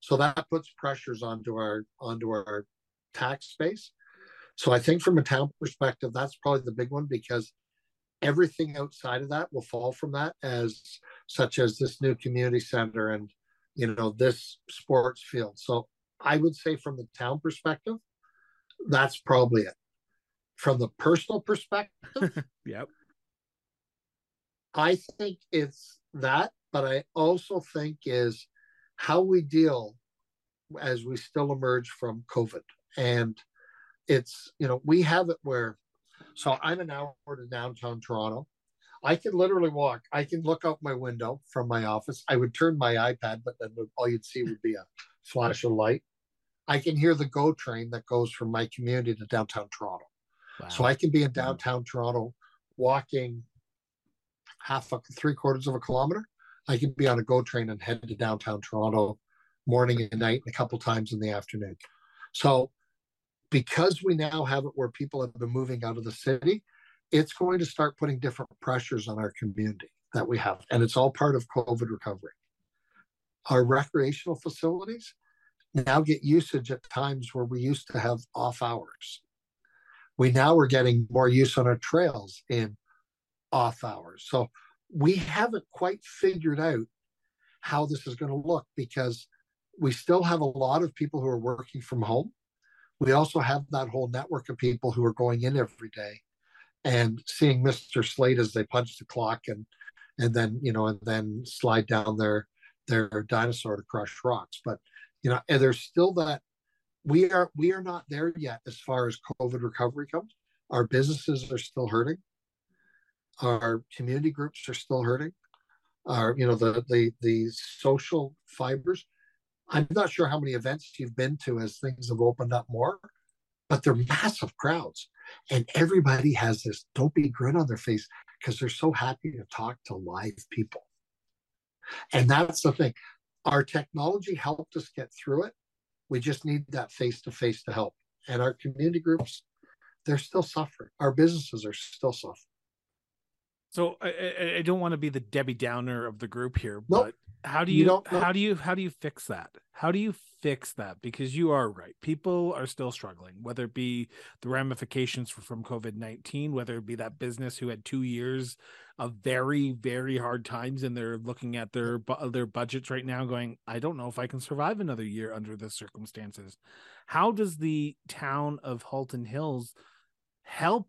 So that puts pressures onto our onto our tax base so i think from a town perspective that's probably the big one because everything outside of that will fall from that as such as this new community center and you know this sports field. So i would say from the town perspective that's probably it. From the personal perspective yep. I think it's that but i also think is how we deal as we still emerge from covid. And it's you know we have it where so i'm an hour to downtown toronto I can literally walk. I can look out my window from my office. I would turn my iPad, but then all you'd see would be a flash of light. I can hear the GO train that goes from my community to downtown Toronto. Wow. So I can be in mm. downtown Toronto walking half a three quarters of a kilometer. I can be on a GO train and head to downtown Toronto morning and night and a couple times in the afternoon. So because we now have it where people have been moving out of the city, it's going to start putting different pressures on our community that we have. And it's all part of COVID recovery. Our recreational facilities now get usage at times where we used to have off hours. We now are getting more use on our trails in off hours. So we haven't quite figured out how this is going to look because we still have a lot of people who are working from home. We also have that whole network of people who are going in every day and seeing Mr. Slate as they punch the clock and and then you know and then slide down their their dinosaur to crush rocks. But You know, and there's still that we are we are not there yet as far as COVID recovery comes. Our businesses are still hurting. Our community groups are still hurting. Our, you know, the the the social fibers. I'm not sure how many events you've been to as things have opened up more, but they're massive crowds. And everybody has this dopey grin on their face because they're so happy to talk to live people. And that's the thing. Our technology helped us get through it. We just need that face to face to help. And our community groups, they're still suffering. Our businesses are still suffering. So I, I don't want to be the Debbie Downer of the group here, Nope. but how do you, You how do you how do you fix that? How do you fix that? Because you are right. People are still struggling, whether it be the ramifications from COVID nineteen, whether it be that business who had two years of very very hard times and they're looking at their their budgets right now, going, I don't know if I can survive another year under the circumstances. How does the town of Halton Hills help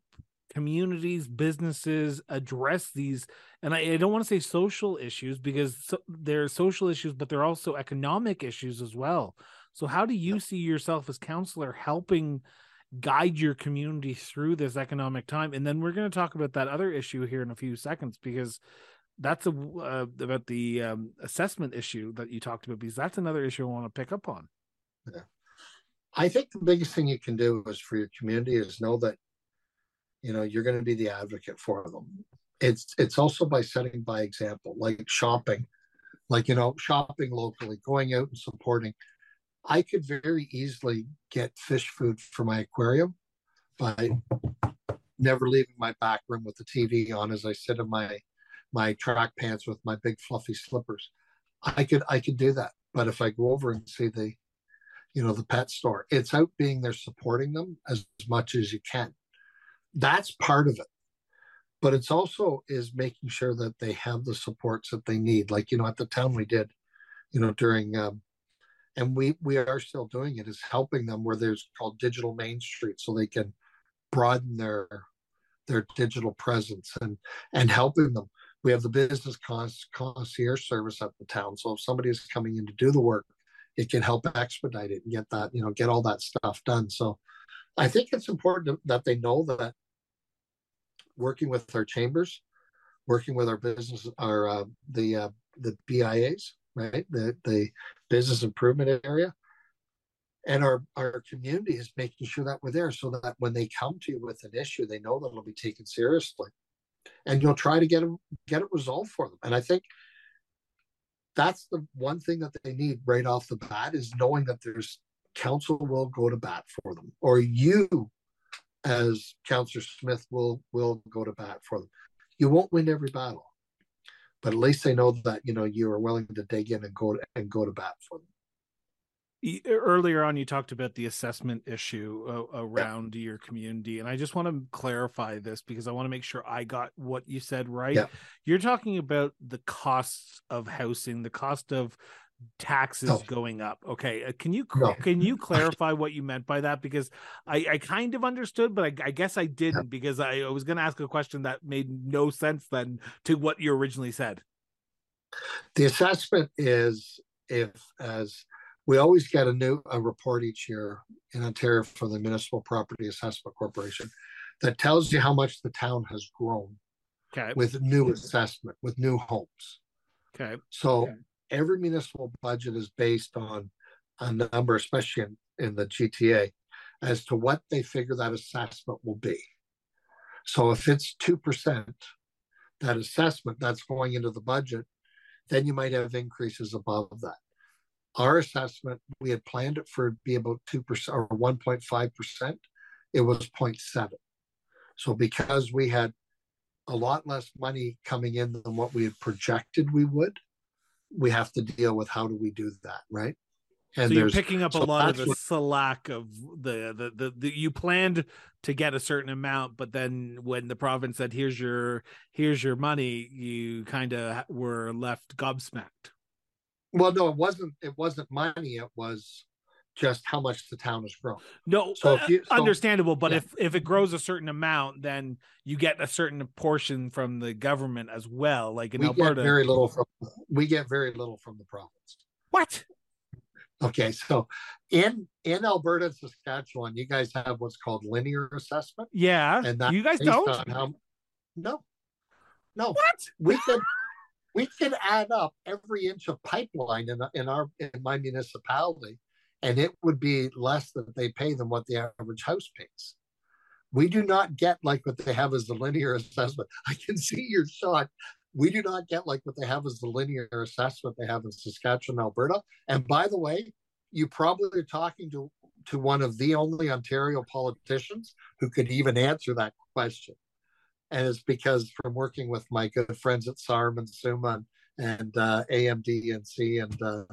communities, businesses address these? And I, I don't want to say social issues because so, they're social issues, but they're also economic issues as well. So, how do you see yourself as councillor helping guide your community through this economic time? And then we're going to talk about that other issue here in a few seconds because that's a uh, about the um, assessment issue that you talked about because that's another issue I want to pick up on. Yeah. I think the biggest thing you can do is for your community is know that you know you're going to be the advocate for them. It's it's also by setting by example, like shopping, like you know shopping locally, going out and supporting. I could very easily get fish food for my aquarium by never leaving my back room with the TV on as I sit in my my track pants with my big fluffy slippers. I could I could do that. But if I go over and see the you know the pet store it's out being there supporting them as much as you can that's part of it. But it's also is making sure that they have the supports that they need. Like you know at the town we did you know during um, and we we are still doing it is helping them where there's called digital main street so they can broaden their their digital presence and and helping them. We have the business concierge service at the town so if somebody is coming in to do the work it can help expedite it and get that you know get all that stuff done. So i think it's important that they know that working with our chambers working with our business our uh, the uh, the bias right? The the business improvement area. And our our community is making sure that we're there so that when they come to you with an issue they know that it'll be taken seriously. And you'll try to get them get it resolved for them. And i think that's the one thing that they need right off the bat is knowing that there's council will go to bat for them or you as councillor smith will will go to bat for them you won't win every battle but at least they know that you know you are willing to dig in and go and go to bat for them earlier on you talked about the assessment issue uh, around yeah. your community and i just want to clarify this because i want to make sure i got what you said right yeah. you're talking about the costs of housing the cost of taxes no. going up okay uh, can you No. can you clarify what you meant by that because i i kind of understood but i, I guess i didn't Yeah. because I, I was going to ask a question that made no sense then to what you originally said the assessment is if as we always get a new a report each year in ontario for the municipal property assessment corporation that tells you how much the town has grown okay with new assessment with new homes okay so Okay. Every municipal budget is based on a number especially in, in the gta as to what they figure that assessment will be so if it's 2% that assessment that's going into the budget then you might have increases above that our assessment, we had planned it for be about 2% or 1.5%. It was 0.7. So because we had a lot less money coming in than what we had projected we would, we have to deal with how do we do that, right? so you're picking up a lot of the what- slack of the, the the the you planned to get a certain amount but then when the province said here's your here's your money you kind of were left gobsmacked well, no, it wasn't. It wasn't money. It was just how much the town has grown. no So uh, you- so- understandable but yeah. if if it grows a certain amount then you get a certain portion from the government as well like in we alberta get very little from we get very little from the province. what Okay, so in in Alberta and Saskatchewan, you guys have what's called linear assessment. Yeah, and that you guys don't. How, no, no. What we could we can add up every inch of pipeline in in our in my municipality, and it would be less that they pay than what the average house pays. We do not get like what they have as the linear assessment. I can see your shot. We do not get like what they have as the linear assessment they have in Saskatchewan, Alberta. And by the way, you probably are talking to, to one of the only Ontario politicians who could even answer that question. And it's because from working with my good friends at SARM and SUMA and, and uh, AMDNC and, uh,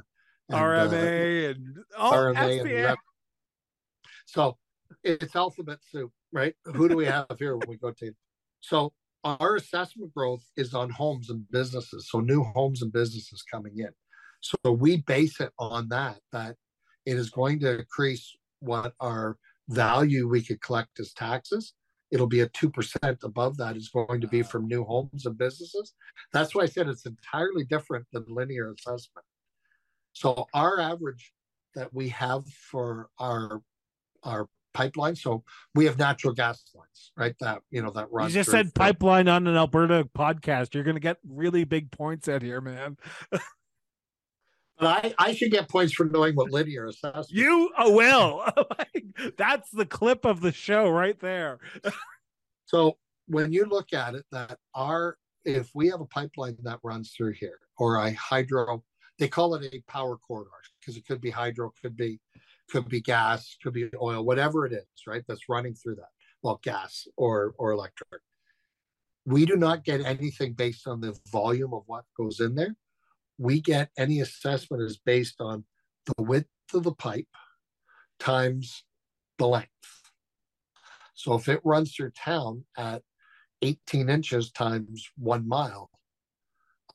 and RMA uh, and oh, RMA and so it's alphabet soup, right? Who do we have here when we go to? So our assessment growth is on homes and businesses. So new homes and businesses coming in. So we base it on that, that it is going to increase what our value we could collect as taxes. It'll be a 2% above that is going to be from new homes and businesses. That's why I said it's entirely different than linear assessment. So our average that we have for our our pipeline. So we have natural gas lines, right? That you know that runs. You just said pipeline on an Alberta podcast. You're going to get really big points out here, man. but I, I should get points for knowing what linear assessment. You oh, will. Oh that's the clip of the show right there. so when you look at it, that our if we have a pipeline that runs through here or a hydro, they call it a power corridor because it could be hydro, could be could be gas, could be oil, whatever it is, right? That's running through that. Well, gas or or electric. We do not get anything based on the volume of what goes in there. We get any assessment is based on the width of the pipe times the length. So if it runs through town at 18 inches times one mile,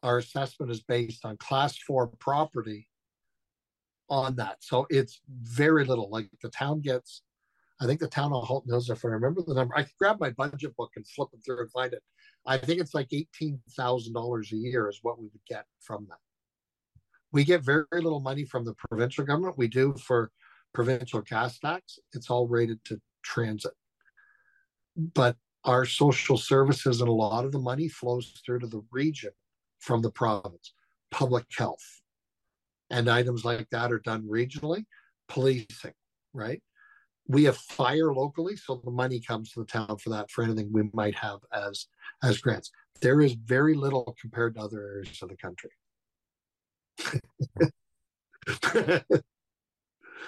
our assessment is based on class four property on that. So it's very little. Like the town gets, I think the town of Halton Hills, if I remember the number, I could grab my budget book and flip it through and find it. I think it's like $18,000 a year is what we would get from that. We get very, very little money from the provincial government. We do for provincial gas tax. It's all rated to transit. But our social services and a lot of the money flows through to the region from the province, public health, and items like that are done regionally. Policing, right? We have fire locally, so the money comes to the town for that for anything we might have as as grants. There is very little compared to other areas of the country.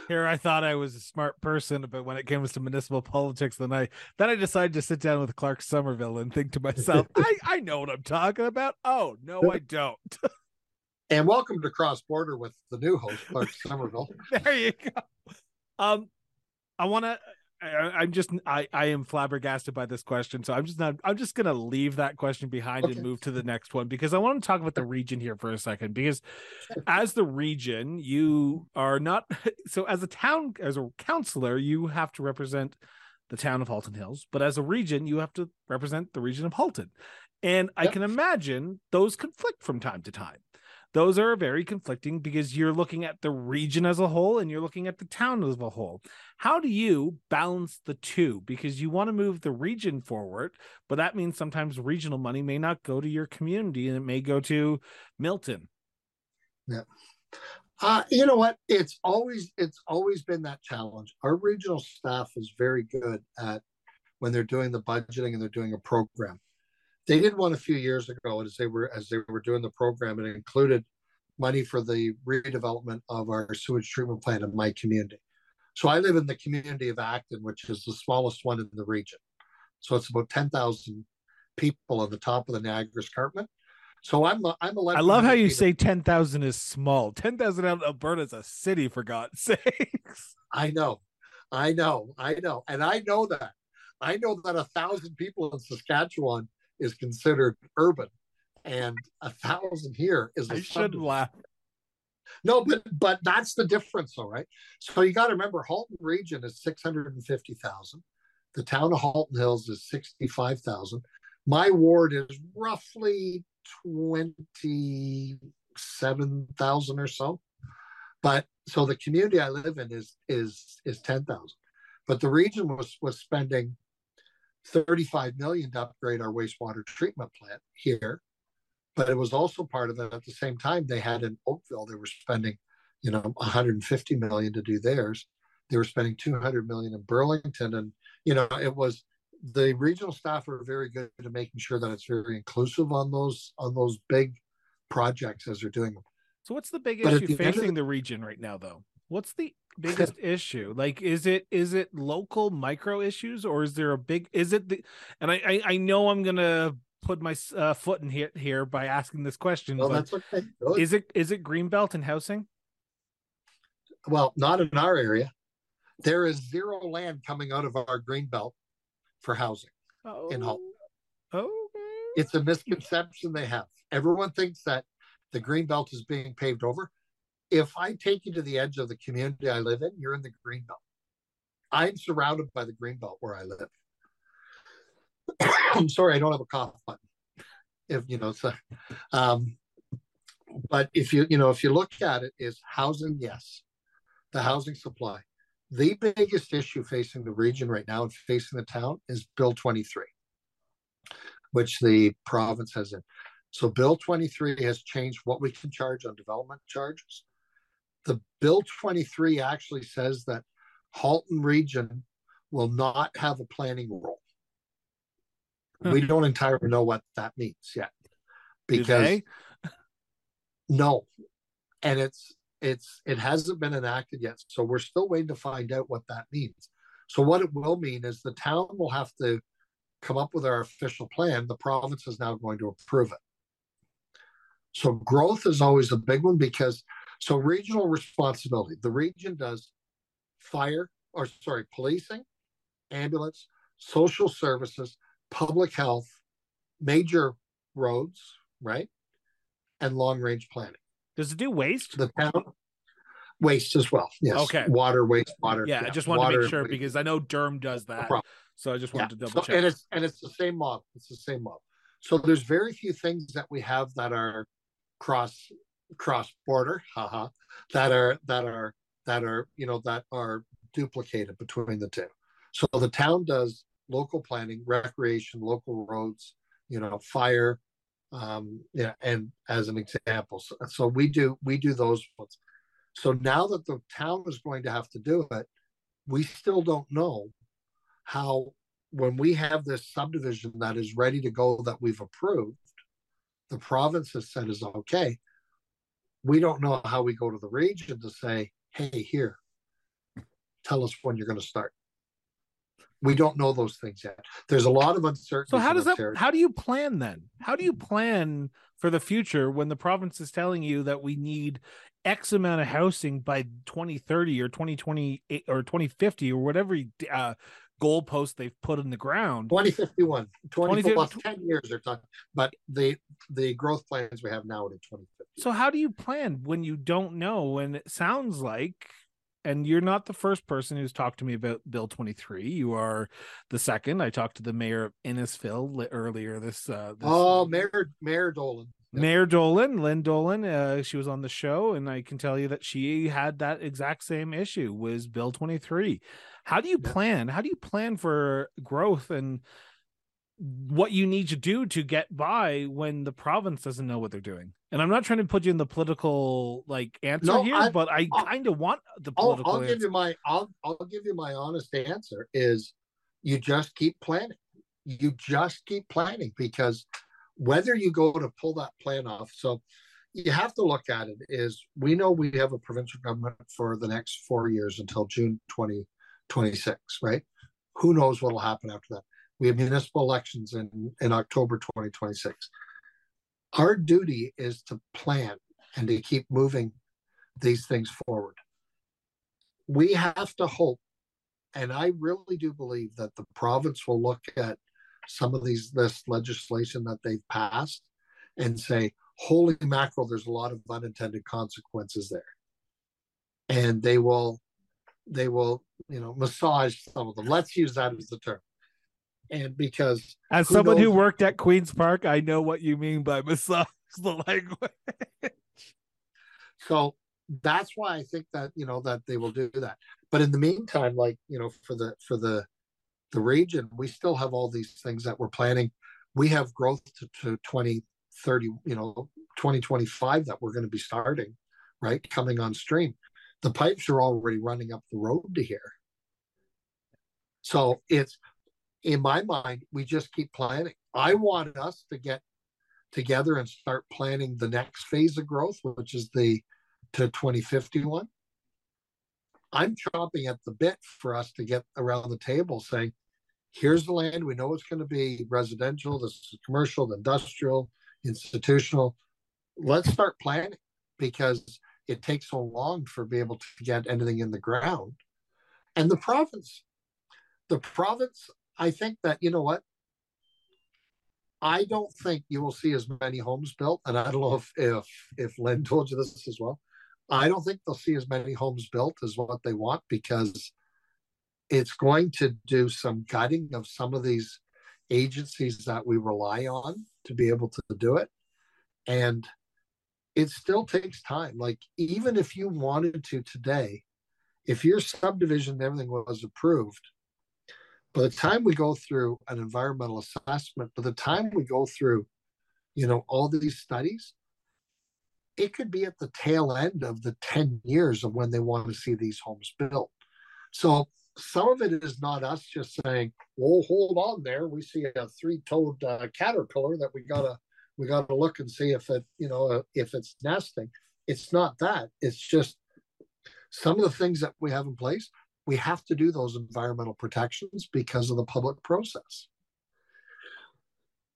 Here I thought I was a smart person, but when it comes to municipal politics, then I then I decided to sit down with Clark Somerville and think to myself, I, I know what I'm talking about. Oh no, I don't. And welcome to Cross Border with the new host, Clark Somerville. there you go. Um, I want to. I'm just I I am flabbergasted by this question, so I'm just not. I'm just gonna leave that question behind okay. and move to the next one because I want to talk about the region here for a second. Because as the region, you are not so as a town as a councillor, you have to represent the town of Halton Hills, but as a region, you have to represent the region of Halton, and yep. I can imagine those conflict from time to time those are very conflicting because you're looking at the region as a whole and you're looking at the town as a whole. How do you balance the two? Because you want to move the region forward, but that means sometimes regional money may not go to your community and it may go to Milton. Yeah. Uh, you know what? It's always it's always been that challenge. Our regional staff is very good at when they're doing the budgeting and they're doing a program they did one a few years ago as they were as they were doing the program. It included money for the redevelopment of our sewage treatment plant in my community. So I live in the community of Acton, which is the smallest one in the region. So it's about ten thousand people on the top of the Niagara Escarpment. So I'm I'm 11. I love how you say ten thousand is small. Ten thousand out of Alberta is a city, for God's sakes. I know, I know, I know, and I know that. I know that a thousand people in Saskatchewan is considered urban, and a thousand here is. I should laugh. No, but but that's the difference, all right. So you got to remember, Halton Region is six hundred and fifty thousand. The town of Halton Hills is sixty-five thousand. My ward is roughly twenty-seven thousand or so. But so the community I live in is is is ten thousand, but the region was was spending thirty five million to upgrade our wastewater treatment plant here, but it was also part of it at the same time they had in Oakville they were spending, you know, one hundred and fifty million to do theirs. They were spending two hundred million in Burlington, and you know it was the regional staff are very good at making sure that it's very inclusive on those on those big projects as they're doing them. So what's the big But issue the facing the- the region right now though? What's the biggest issue? Like is it is it local micro issues or is there a big is it the and I I, I know I'm going to put my uh, foot in here here by asking this question Well, but that's okay. Good. is it is it greenbelt and housing? well, not in our area. There is zero land coming out of our green belt for housing. Oh. In Hull. Okay. It's a misconception they have. Everyone thinks that the green belt is being paved over. If I take you to the edge of the community I live in, you're in the green belt. I'm surrounded by the green belt where I live. I'm sorry, I don't have a cough button. If you know, so, um, but if you you know if you look at it, is housing yes, the housing supply. The biggest issue facing the region right now and facing the town is Bill 23, which the province has in. So Bill 23 has changed what we can charge on development charges. The Bill 23 actually says that Halton region will not have a planning role. We don't entirely know what that means yet. Because no. And it's it's it hasn't been enacted yet. So we're still waiting to find out what that means. So what it will mean is the town will have to come up with our official plan. The province is now going to approve it. So growth is always a big one because so regional responsibility. The region does fire or sorry, policing, ambulance, social services, public health, major roads, right? And long range planning. Does it do waste? The town waste as well. Yes. Okay. Water, wastewater. Yeah, I just wanted to make sure waste. because I know Durham does that. problem. So I just Yeah. wanted to double So, check. and it's and it's the same model. It's the same model. So there's very few things that we have that are cross cross border, haha, that are that are that are you know that are duplicated between the two. So the town does local planning, recreation, local roads, you know, fire, um, yeah, and as an example, so, so we do we do those ones. So now that the town is going to have to do it, we still don't know how when we have this subdivision that is ready to go that we've approved, the province has said is okay. We don't know how we go to the region to say, hey, here, tell us when you're going to start. We don't know those things yet. There's a lot of uncertainty. So how does that how do you plan then? How do you plan for the future when the province is telling you that we need X amount of housing by 2030 or 2028 or 2050 or whatever uh, goalpost they've put in the ground? 2051, 20, 2050 plus 10 years they're talking, but the the growth plans we have now are to 2050. So how do you plan when you don't know? And it sounds like, and you're not the first person who's talked to me about Bill 23. You are the second. I talked to the mayor of Innisfil earlier this. Uh, this Oh, Mayor Mayor Dolan. Mayor Dolan, Lynn Dolan, uh, she was on the show, and I can tell you that she had that exact same issue was Bill 23. How do you Yeah. plan? How do you plan for growth and what you need to do to get by when the province doesn't know what they're doing? And I'm not trying to put you in the political like answer No, here, I- but I kind of want the I'll, political I'll give you my I'll I'll give you my honest answer is you just keep planning. You just keep planning because whether you go to pull that plan off, so you have to look at it is we know we have a provincial government for the next four years until June 2026, right? Who knows what will happen after that? We have municipal elections in, in October 2026. Our duty is to plan and to keep moving these things forward. We have to hope, and I really do believe that the province will look at some of these this legislation that they've passed and say, holy mackerel, there's a lot of unintended consequences there. And they will they will, you know, massage some of them. Let's use that as the term. And because As who someone who worked at Queens Park, I know what you mean by massage the language. so that's why I think that you know that they will do that. But in the meantime, like you know, for the for the the region, we still have all these things that we're planning. We have growth to, to 2030, you know, 2025 that we're going to be starting, right? Coming on stream. The pipes are already running up the road to here. So it's in my mind, we just keep planning. I want us to get together and start planning the next phase of growth, which is the to 2051. I'm chomping at the bit for us to get around the table saying, here's the land. We know it's going to be residential, this is commercial, industrial, institutional. Let's start planning because it takes so long for be able to get anything in the ground. And the province, the province, I think that, you know what? I don't think you will see as many homes built. And I don't know if if if Lynn told you this as well. I don't think they'll see as many homes built as what they want because it's going to do some gutting of some of these agencies that we rely on to be able to do it. And it still takes time. Like, even if you wanted to today, if your subdivision and everything was approved, by the time we go through an environmental assessment, by the time we go through, you know, all these studies, it could be at the tail end of the 10 years of when they want to see these homes built. So some of it is not us just saying, "Well, hold on there. We see a three-toed uh, caterpillar that we gotta we gotta look and see if it you know if it's nesting." It's not that. It's just some of the things that we have in place. We have to do those environmental protections because of the public process.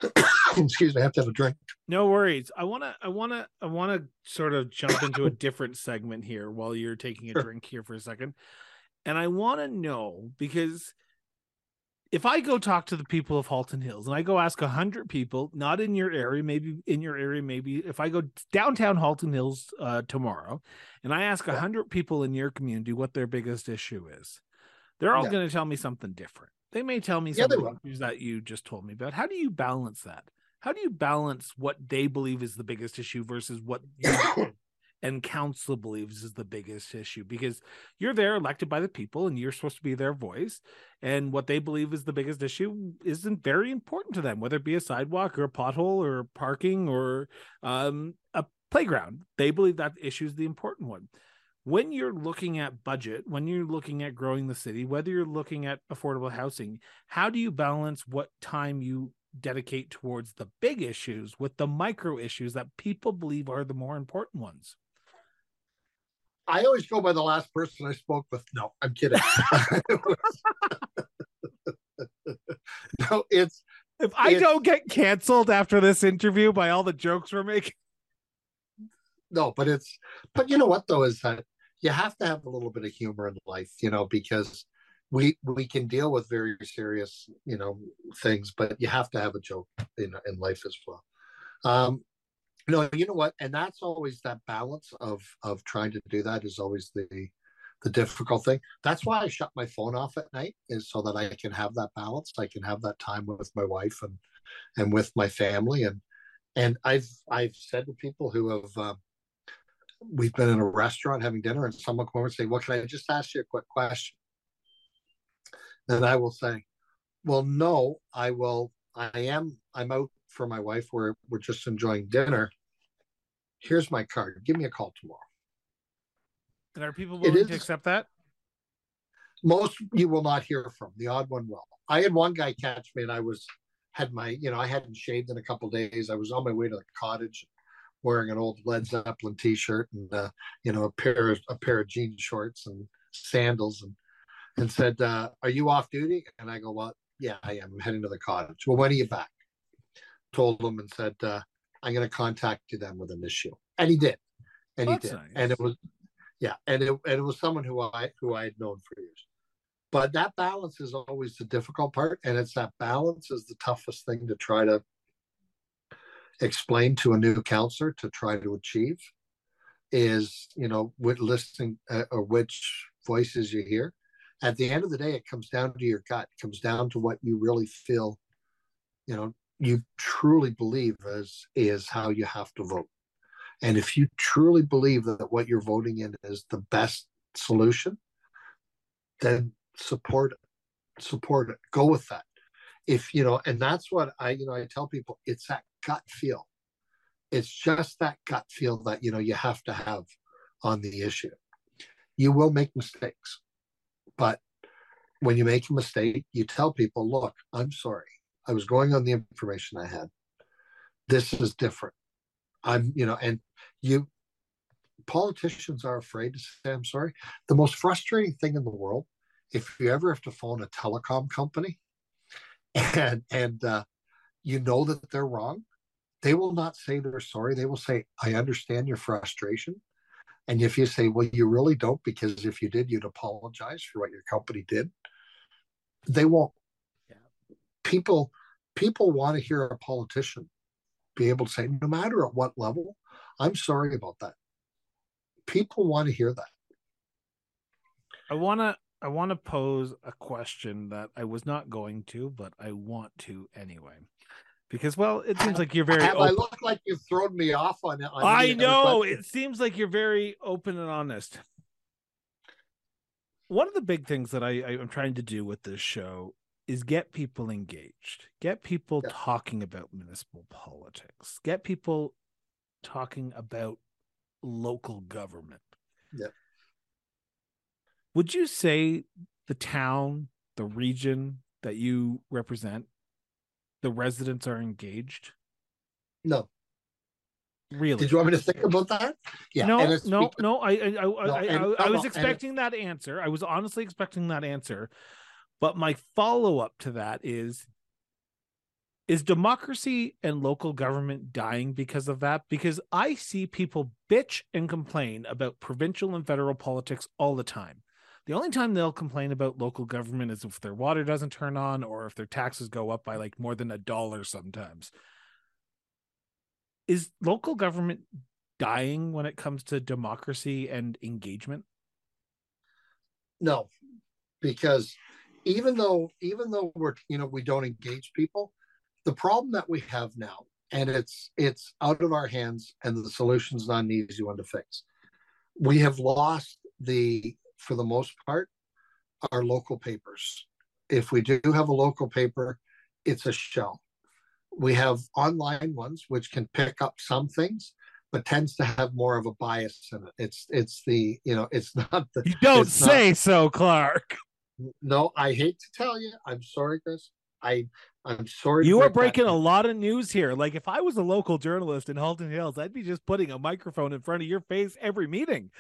excuse me, I have to have a drink. No worries. I want to, I want to, I want to sort of jump into a different segment here while you're taking a sure. drink here for a second. And I want to know because if I go talk to the people of Halton Hills and I go ask a hundred people, not in your area, maybe in your area, maybe if I go downtown Halton Hills uh, tomorrow and I ask a yeah. hundred people in your community what their biggest issue is, they're all yeah. going to tell me something different. They may tell me yeah, issues that you just told me about. How do you balance that? How do you balance what they believe is the biggest issue versus what you and council believes is the biggest issue? Because you're there elected by the people and you're supposed to be their voice. And what they believe is the biggest issue isn't very important to them, whether it be a sidewalk or a pothole or parking or um, a playground. They believe that issue is the important one when you're looking at budget, when you're looking at growing the city, whether you're looking at affordable housing, how do you balance what time you dedicate towards the big issues with the micro issues that people believe are the more important ones? I always go by the last person I spoke with. No, I'm kidding. no, it's if I it's, don't get canceled after this interview by all the jokes we're making. No, but it's but you know what though is that you have to have a little bit of humor in life, you know, because we we can deal with very serious, you know, things, but you have to have a joke in in life as well. Um, no, you know what, and that's always that balance of of trying to do that is always the the difficult thing. That's why I shut my phone off at night, is so that I can have that balance. I can have that time with my wife and and with my family, and and I've I've said to people who have uh, we've been in a restaurant having dinner and someone come over and say, Well, can I just ask you a quick question? Then I will say, Well, no, I will I am I'm out for my wife. We're we're just enjoying dinner. Here's my card. Give me a call tomorrow. And are people willing to accept that? Most you will not hear from. The odd one will. I had one guy catch me and I was had my, you know, I hadn't shaved in a couple days. I was on my way to the cottage wearing an old Led Zeppelin T-shirt and uh, you know a pair of a pair of jean shorts and sandals and and said, uh, "Are you off duty?" And I go, "Well, yeah, I am. I'm heading to the cottage." Well, when are you back? Told him and said, uh, "I'm going to contact you then with an issue," and he did, and That's he did, nice. and it was yeah, and it and it was someone who I who I had known for years. But that balance is always the difficult part, and it's that balance is the toughest thing to try to explain to a new councillor to try to achieve is you know with listening uh, or which voices you hear. At the end of the day it comes down to your gut. It comes down to what you really feel you know you truly believe is is how you have to vote And if you truly believe that what you're voting in is the best solution, then support it. Support it. Go with that. If you know, and that's what I, you know, I tell people it's that gut feel. It's just that gut feel that you know you have to have on the issue. You will make mistakes, but when you make a mistake, you tell people, look, I'm sorry. I was going on the information I had. This is different. I'm, you know, and you politicians are afraid to say I'm sorry. The most frustrating thing in the world, if you ever have to phone a telecom company and and uh, you know that they're wrong, they will not say they're sorry. They will say, I understand your frustration. And if you say, well, you really don't, because if you did, you'd apologize for what your company did, they won't. People people want to hear a politician be able to say, no matter at what level, I'm sorry about that. People want to hear that. I want to I want to pose a question that I was not going to, but I want to anyway. Because well, it seems like you're very. Have open. I look like you've thrown me off on it? I know it seems like you're very open and honest. One of the big things that I, I'm trying to do with this show is get people engaged, get people yeah. talking about municipal politics, get people talking about local government. Yeah. Would you say the town, the region that you represent, the residents are engaged? No. Really? Did you want me to think about that? Yeah. No, no, no. I, I, I, no, I, I, I was expecting that answer. I was honestly expecting that answer. But my follow up to that is is democracy and local government dying because of that? Because I see people bitch and complain about provincial and federal politics all the time. The only time they'll complain about local government is if their water doesn't turn on or if their taxes go up by like more than a dollar sometimes. Is local government dying when it comes to democracy and engagement? No, because even though even though we're you know we don't engage people the problem that we have now and it's it's out of our hands and the solution's not an easy one to fix. We have lost the for the most part our local papers. If we do have a local paper it's a shell we have online ones which can pick up some things but tends to have more of a bias in it. It's it's the you know it's not the you don't say not, so clark no, I hate to tell you. I'm sorry, Chris. I I'm sorry. You are breaking a lot of news here. Like if I was a local journalist in Halton Hills, I'd be just putting a microphone in front of your face every meeting.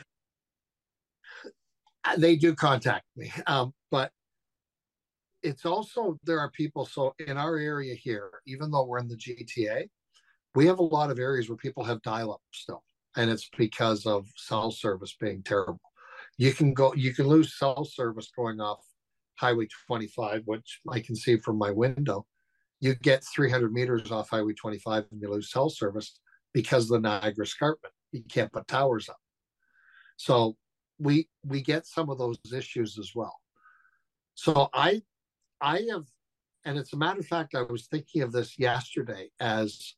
Uh, they do contact me, um, but it's also there are people. So in our area here, even though we're in the GTA, we have a lot of areas where people have dial-up still, and it's because of cell service being terrible. You can go, you can lose cell service going off Highway 25, which I can see from my window. You get 300 meters off Highway 25 and you lose cell service because of the Niagara Escarpment. You can't put towers up. So we we get some of those issues as well. So I I have, and it's a matter of fact, I was thinking of this yesterday as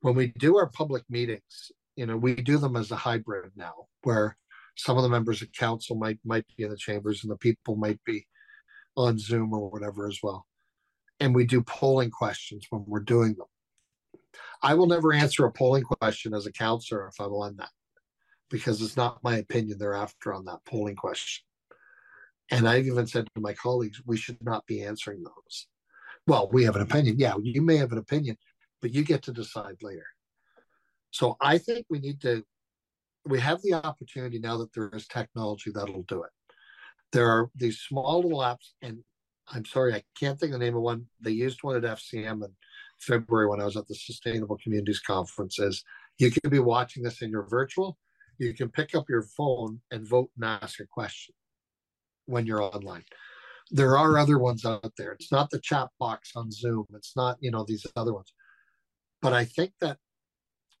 when we do our public meetings, you know, we do them as a hybrid now, where some of the members of council might might be in the chambers and the people might be on Zoom or whatever as well. And we do polling questions when we're doing them. I will never answer a polling question as a councillor if I'm on that because it's not my opinion they're after on that polling question. And I've even said to my colleagues, we should not be answering those. Well, we have an opinion. Yeah, you may have an opinion, but you get to decide later. So I think we need to we have the opportunity now that there is technology that'll do it. There are these small little apps, and I'm sorry, I can't think of the name of one. They used one at FCM in February when I was at the Sustainable Communities Conference. Is you can be watching this in your virtual, you can pick up your phone and vote and ask a question when you're online. There are other ones out there. It's not the chat box on Zoom. It's not, you know, these other ones. But I think that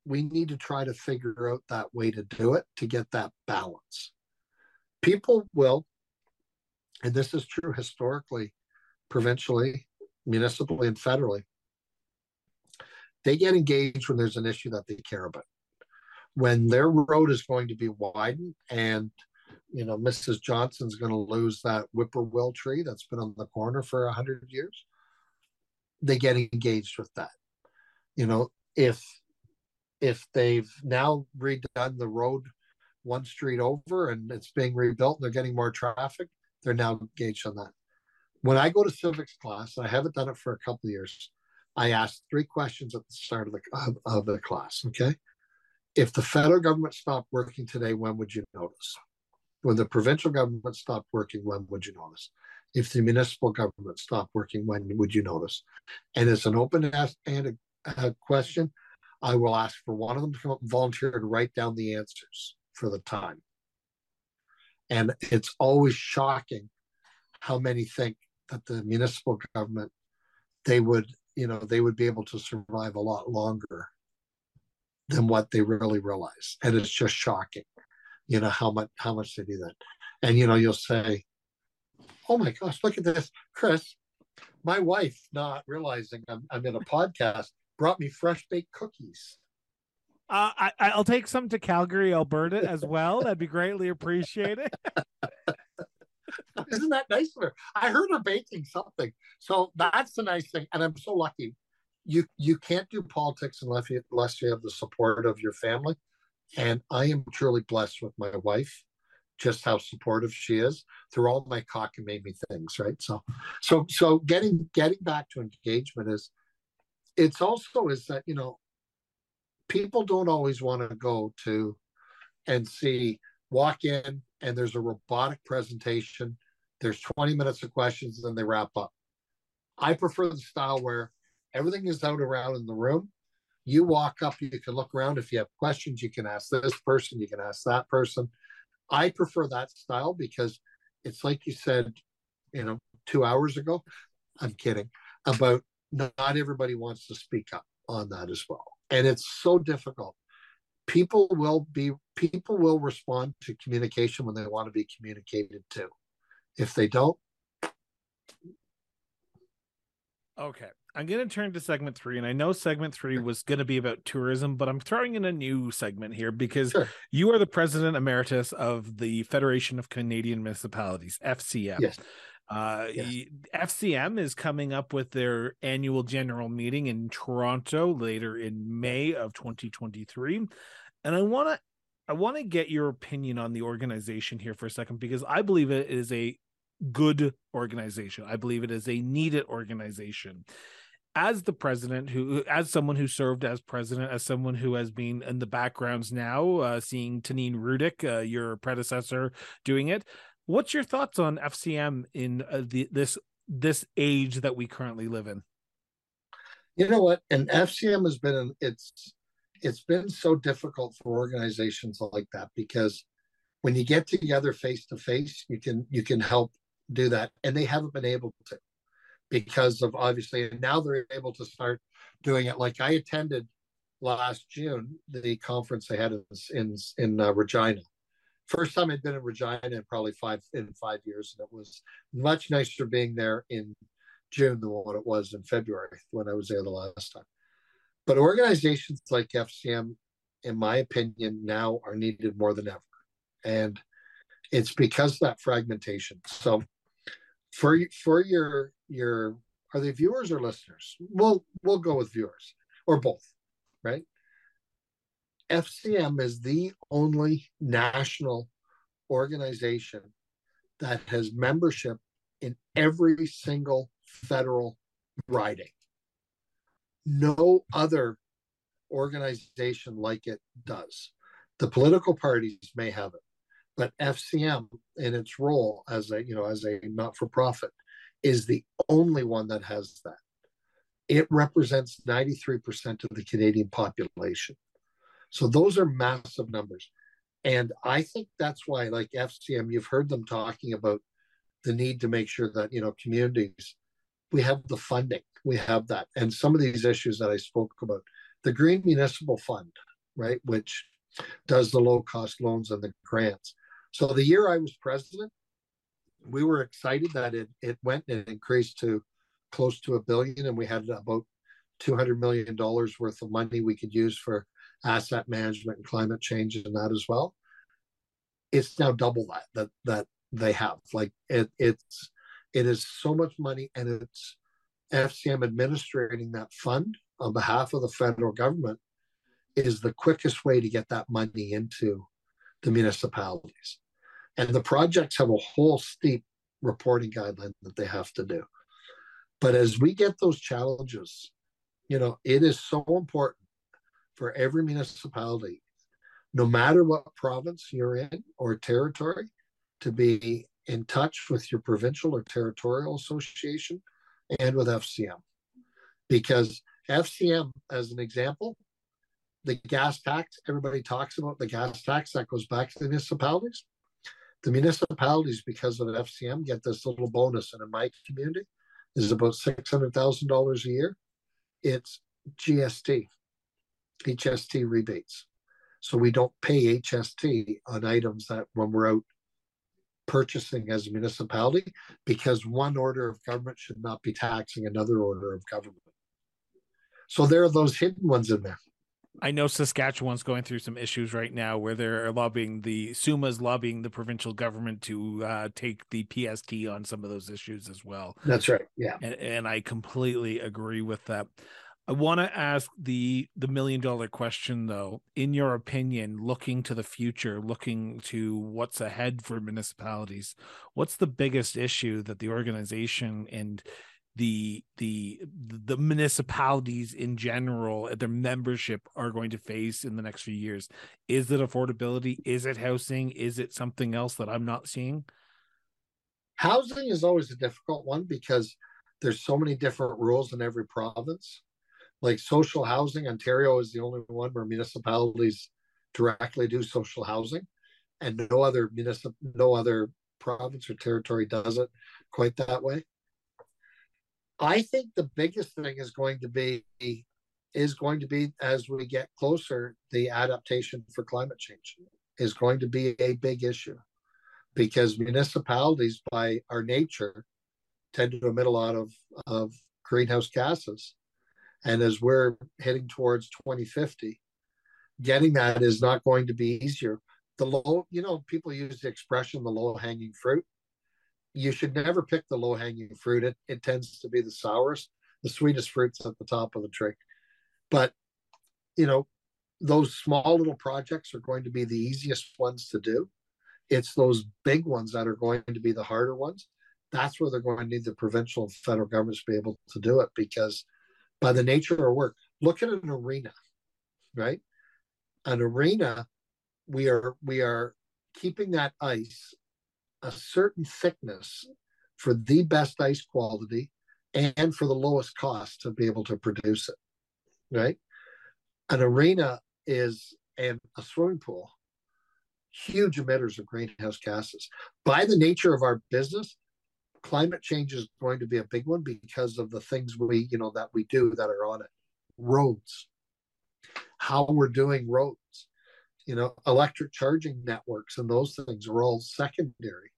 we need to try to figure out that way to do it to get that balance. People will, and this is true historically, provincially, municipally, and federally, they get engaged when there's an issue that they care about. when their road is going to be widened and you know mrs johnson's going to lose that whippoorwill tree that's been on the corner for a 100 years they get engaged with that you know if if they've now redone the road one street over and it's being rebuilt and they're getting more traffic they're now engaged on that. When i go to civics class i haven't done it for a couple of years i ask three questions at the start of the of, of the class okay? If the federal government stopped working today when would you notice? When the provincial government stopped working when would you notice? If the municipal government stopped working when would you notice? And it's an open ask and a, a question. I will ask for one of them to volunteer to write down the answers for the time. And it's always shocking how many think that the municipal government they would you know they would be able to survive a lot longer than what they really realize. And it's just shocking you know how much how much they do that. And you know you'll say oh my gosh look at this chris. My wife not realizing i'm, I'm in a podcast brought me fresh baked cookies uh, I, will take some to Calgary, Alberta as well. That'd be greatly appreciated. Isn't that nice of her? I heard her baking something. So that's the nice thing. And I'm so lucky. You you can't do politics unless you, unless you have the support of your family. And I am truly blessed with my wife, just how supportive she is through all my cockamamie things, right? So so so getting getting back to engagement is it's also is that, you know, people don't always want to go to and see walk in and there's a robotic presentation there's 20 minutes of questions and they wrap up. I prefer the style where everything is out around in the room. You walk up you can look around. If you have questions you can ask this person you can ask that person. I prefer that style because it's like you said you know two hours ago i'm kidding about not everybody wants to speak up on that as well and it's so difficult. People will be people will respond to communication when they want to be communicated to. If they don't okay i'm going to turn to segment three and i know segment three was going to be about tourism but i'm throwing in a new segment here because sure. you are the president emeritus of the federation of canadian municipalities fcm yes uh, yes. FCM is coming up with their annual general meeting in Toronto later in May of 2023, and I want to I want to get your opinion on the organization here for a second because I believe it is a good organization. I believe it is a needed organization. As the president, who as someone who served as president, as someone who has been in the backgrounds now, uh, seeing Taneen Rudyk, uh, your predecessor, doing it, What's your thoughts on FCM in uh, the, this this age that we currently live in? You know what? And FCM has been it's it's been so difficult for organizations like that because when you get together face to face, you can you can help do that, and they haven't been able to because of obviously, and now they're able to start doing it. Like I attended last June the conference they had in in, in uh, Regina, first time I'd been in Regina in probably five in five years, and it was much nicer being there in June than what it was in February when I was there the last time. But organizations like FCM, in my opinion, now are needed more than ever, and it's because of that fragmentation. So, for for your your are they viewers or listeners? We'll we'll go with viewers or both, right? FCM is the only national organization that has membership in every single federal riding. No other organization like it does. The political parties may have it, but FCM in its role as a you know as a not-for-profit is the only one that has that. It represents 93% of the Canadian population. So those are massive numbers. And I think that's why, like FCM, you've heard them talking about the need to make sure that, you know, communities, we have the funding, we have that. And some of these issues that I spoke about, the Green Municipal Fund, right, which does the low cost loans and the grants. So the year I was president, we were excited that it, it went and increased to close to a billion, and we had about $200 million worth of money we could use for asset management and climate change and that as well. It's now double that that that they have. Like it, it's it is so much money, and it's FCM administrating that fund on behalf of the federal government is the quickest way to get that money into the municipalities. And the projects have a whole steep reporting guideline that they have to do. But as we get those challenges, you know, it is so important for every municipality, no matter what province you're in or territory, to be in touch with your provincial or territorial association and with FCM. Because FCM, as an example, the gas tax, everybody talks about the gas tax that goes back to the municipalities. The municipalities, because of FCM, get this little bonus. And in my community, is about $600,000 a year. It's GST, HST rebates. So we don't pay HST on items that when we're out purchasing as a municipality because one order of government should not be taxing another order of government. So there are those hidden ones in there. I know Saskatchewan's going through some issues right now where they're lobbying the SUMA's lobbying the provincial government to uh, take the PST on some of those issues as well. That's right. Yeah, and, and I completely agree with that. I want to ask the the million dollar question though. In your opinion, looking to the future, looking to what's ahead for municipalities, what's the biggest issue that the organization and the the the municipalities in general uh, their membership are going to face in the next few years? Is it affordability? Is it housing? Is it something else that i'm not seeing? Housing is always a difficult one because there's so many different rules in every province like social housing ontario is the only one where municipalities directly do social housing and no other municipal no other province or territory does it quite that way I think the biggest thing is going to be is going to be as we get closer, the adaptation for climate change is going to be a big issue because municipalities, by our nature, tend to emit a lot of, of greenhouse gases. And as we're heading towards 2050, getting that is not going to be easier. The low, you know, people use the expression the low hanging fruit you should never pick the low hanging fruit. It, it tends to be the sourest. The sweetest fruit's at the top of the tree. But, you know, those small little projects are going to be the easiest ones to do. It's those big ones that are going to be the harder ones. That's where they're going to need the provincial and federal governments to be able to do it because by the nature of our work, look at an arena, right? An arena, we are we are keeping that ice a certain thickness for the best ice quality and for the lowest cost to be able to produce it. Right? An arena is and a swimming pool, huge emitters of greenhouse gases. By the nature of our business, climate change is going to be a big one because of the things we, you know, that we do that are on it. Roads, how we're doing roads, you know, electric charging networks and those things are all secondary.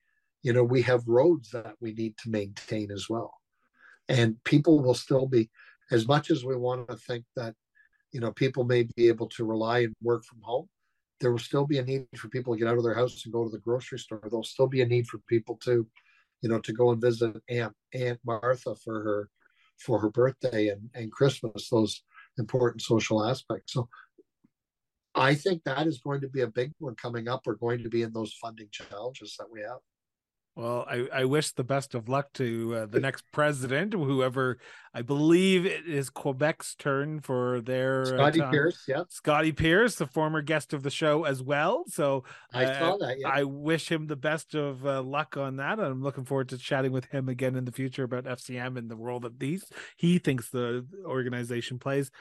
You know we have roads that we need to maintain as well. And people will still be as much as we want to think that you know people may be able to rely and work from home there will still be a need for people to get out of their house and go to the grocery store. There'll still be a need for people to you know to go and visit aunt aunt martha for her for her birthday and, and christmas those important social aspects. So i think that is going to be a big one coming up. We're going to be in those funding challenges that we have well, I, I wish the best of luck to uh, the next president, whoever I believe it is Quebec's turn for their uh, Scotty uh, Pearce, yeah, Scotty Pearce, the former guest of the show as well. So I uh, saw that. Yeah. I wish him the best of uh, luck on that. and I'm looking forward to chatting with him again in the future about FCM and the role that these he thinks the organization plays.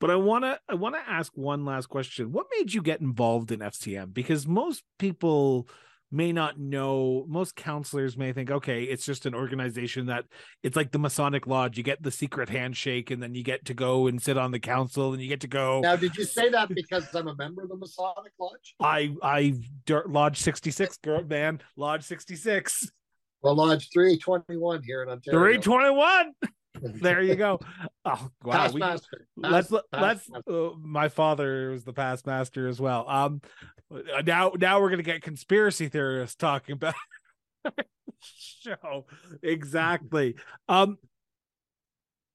But I want to I want to ask one last question. What made you get involved in FCM? Because most people may not know most councillors may think okay it's just an organization that it's like the masonic lodge you get the secret handshake and then you get to go and sit on the council and you get to go now did you say that because i'm a member of the masonic lodge i i lodge 66 girl man lodge 66 well lodge 321 here in ontario 321 there you go. Oh wow, Past we, master. let's Past- let's. past Uh, my father was the past master as well. Um, now now we're gonna get conspiracy theorists talking about show exactly. Um,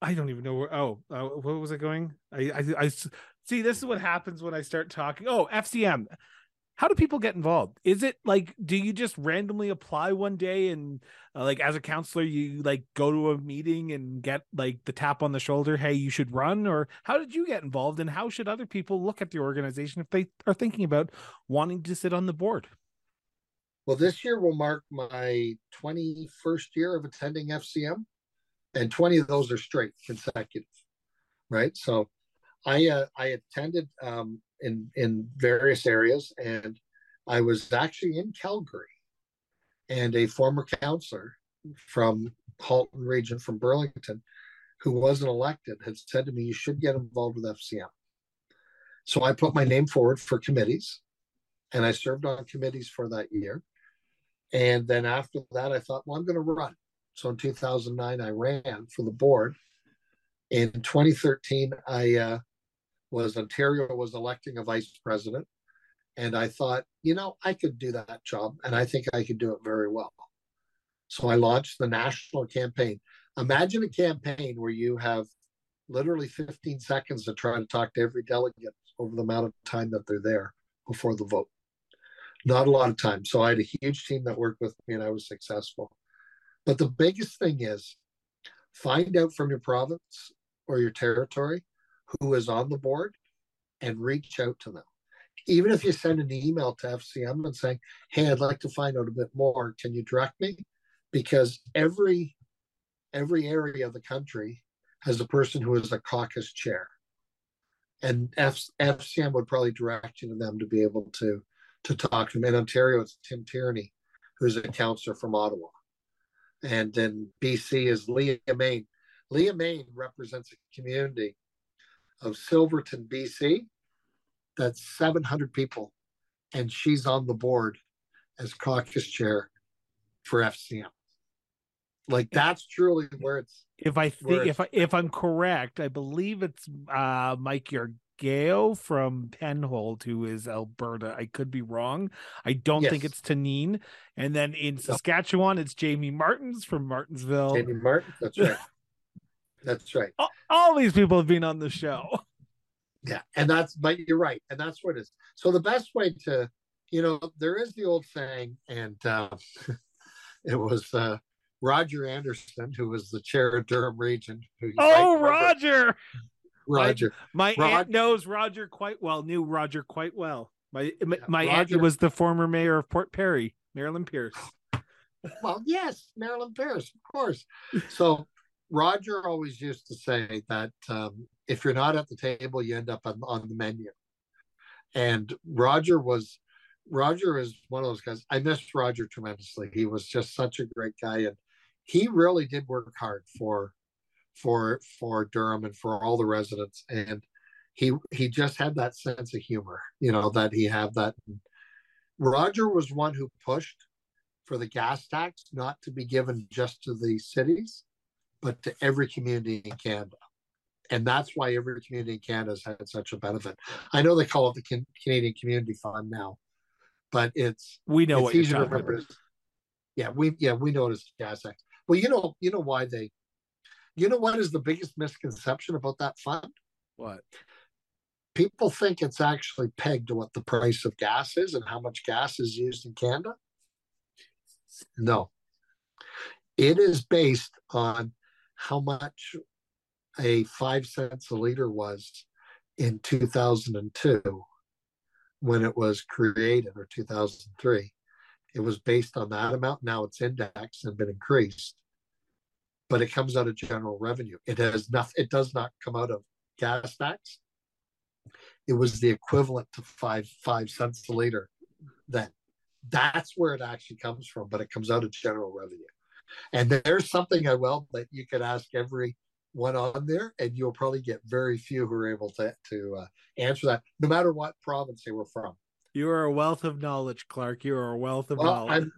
I don't even know where. Oh, uh, what was I going? I, I, see. This is what happens when I start talking. Oh, FCM. How do people get involved? Is it like do you just randomly apply one day and uh, like as a councillor you like go to a meeting and get like the tap on the shoulder, hey, you should run or how did you get involved and how should other people look at the organization if they are thinking about wanting to sit on the board? Well, this year will mark my 21st year of attending FCM, and 20 of those are straight consecutive, right? So, I uh, I attended um, in in various areas, and I was actually in Calgary, and a former councillor from Halton region from Burlington, who wasn't elected, had said to me, "You should get involved with FCM." So I put my name forward for committees, and I served on committees for that year. And then after that, I thought, well, I'm going to run. So in 2009, I ran for the board. In 2013, I uh, was Ontario was electing a vice president, and I thought, you know, I could do that job, and I think I could do it very well. So I launched the national campaign. Imagine a campaign where you have literally 15 seconds to try to talk to every delegate over the amount of time that they're there before the vote not a lot of time. So I had a huge team that worked with me and I was successful. But the biggest thing is find out from your province or your territory who is on the board and reach out to them. Even if you send an email to FCM and saying, Hey, I'd like to find out a bit more. Can you direct me? Because every every area of the country has a person who is a caucus chair. And F- FCM would probably direct you to them to be able to to talk to them. In Ontario, it's Tim Tierney, who's a councillor from Ottawa. And in BC is Leah Main. Leah Main represents a community of Silverton, BC. That's 700 people. And she's on the board as caucus chair for FCM. Like that's truly where it's If I think if I, if I'm correct, I believe it's uh Mike Gale from Penhold, who is Alberta. I could be wrong. I don't think it's Taneen. And then in Saskatchewan, it's Jamie Martins from Martensville. Jamie Martin. That's right. That's right. All, all these people have been on the show. Yeah, and that's but you're right, and that's what it is. So the best way to, you know, there is the old saying, and uh, it was uh, Roger Anderson, who was the chair of Durham Region. Who you Oh. Roger. Roger, My Rod- aunt knows Roger quite well, knew Roger quite well. My my, my aunt was the former mayor of Port Perry, Marilyn Pearce. Well, yes, Marilyn Pearce, of course. So Roger always used to say that um, if you're not at the table, you end up on, on the menu. And Roger was Roger is one of those guys. I missed Roger tremendously. He was just such a great guy, and he really did work hard for for for Durham and for all the residents. And he he just had that sense of humor, you know, that he had that. Roger was one who pushed for the gas tax not to be given just to the cities, but to every community in Canada. And that's why every community in Canada has had such a benefit. I know they call it the Can- Canadian Community Fund now, but it's We know it's what you're easy to talking remember. about. Yeah, we yeah we know it as gas tax. Well, you know you know why they, you know what is the biggest misconception about that fund? What? People think it's actually pegged to what the price of gas is and how much gas is used in Canada. No, it is based on how much a five cents a liter was in 2002 when it was created or 2003 it was based on that amount. Now it's indexed and been increased but it comes out of general revenue. It has nothing it does not come out of gas tax. It was the equivalent to five five cents a liter then. That's where it actually comes from but it comes out of general revenue and there's something i will that you could ask every one on there and you'll probably get very few who are able to to uh, answer that no matter what province they were from You are a wealth of knowledge, Clark. You are a wealth of well knowledge. i'm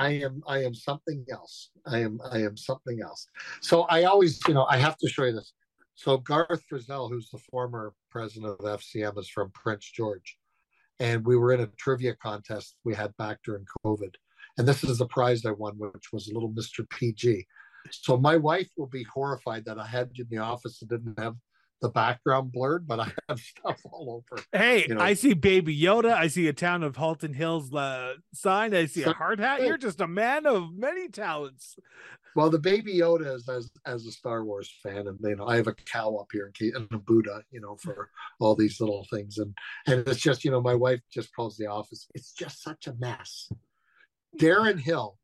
I am I am something else. I am I am something else. So I always, you know, I have to show you this. So Garth Frizzell, who's the former president of FCM, is from Prince George. And we were in a trivia contest we had back during COVID. And this is the prize I won, which was a little Mr. PG. So my wife will be horrified that I had you in the office and didn't have the background blurred, but I have stuff all over. Hey, you know. I see Baby Yoda. I see a town of Halton Hills uh, sign. I see so, a hard hat. You're just a man of many talents. Well, the Baby Yoda is as as a Star Wars fan, and you know I have a cow up here and a Buddha, you know, for all these little things, and and it's just you know my wife just calls the office. It's just such a mess. Darren Hill,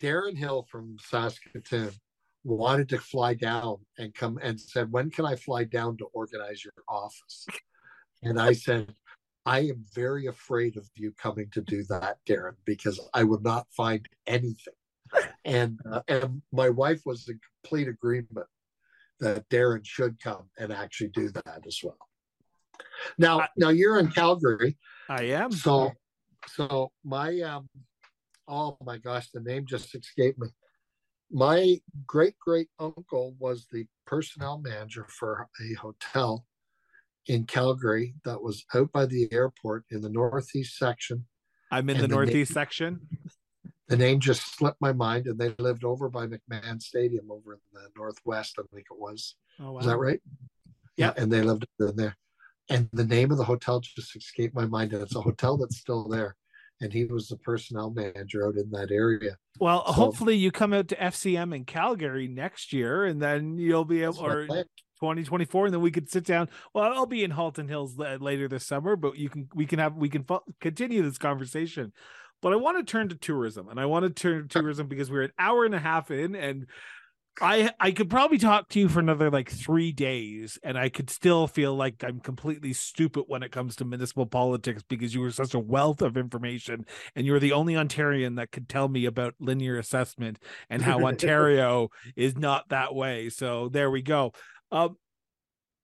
Darren Hill from Saskatoon wanted to fly down and come and said, When can I fly down to organize your office? And I said, I am very afraid of you coming to do that, Darren, because I would not find anything. And uh, and my wife was in complete agreement that Darren should come and actually do that as well. Now, now you're in Calgary. I am. So, so my um, oh my gosh, the name just escaped me my great great uncle was the personnel manager for a hotel in Calgary that was out by the airport in the northeast section. I'm in the, the northeast name, section. The name just slipped my mind, and they lived over by McMahon Stadium over in the northwest, I think it was. Oh, wow. Is that right? Yeah. And they lived in there. And the name of the hotel just escaped my mind, and it's a hotel that's still there and he was the personnel manager out in that area. Well, so, hopefully you come out to FCM in Calgary next year, and then you'll be able or 2024, and then we could sit down. Well, I'll be in Halton Hills later this summer, but you can we can have we can continue this conversation. But I want to turn to tourism, and I want to turn to tourism because we're an hour and a half in, and I I could probably talk to you for another like three days, and I could still feel like I'm completely stupid when it comes to municipal politics because you were such a wealth of information, and you're the only Ontarian that could tell me about linear assessment and how Ontario is not that way. So there we go. Um,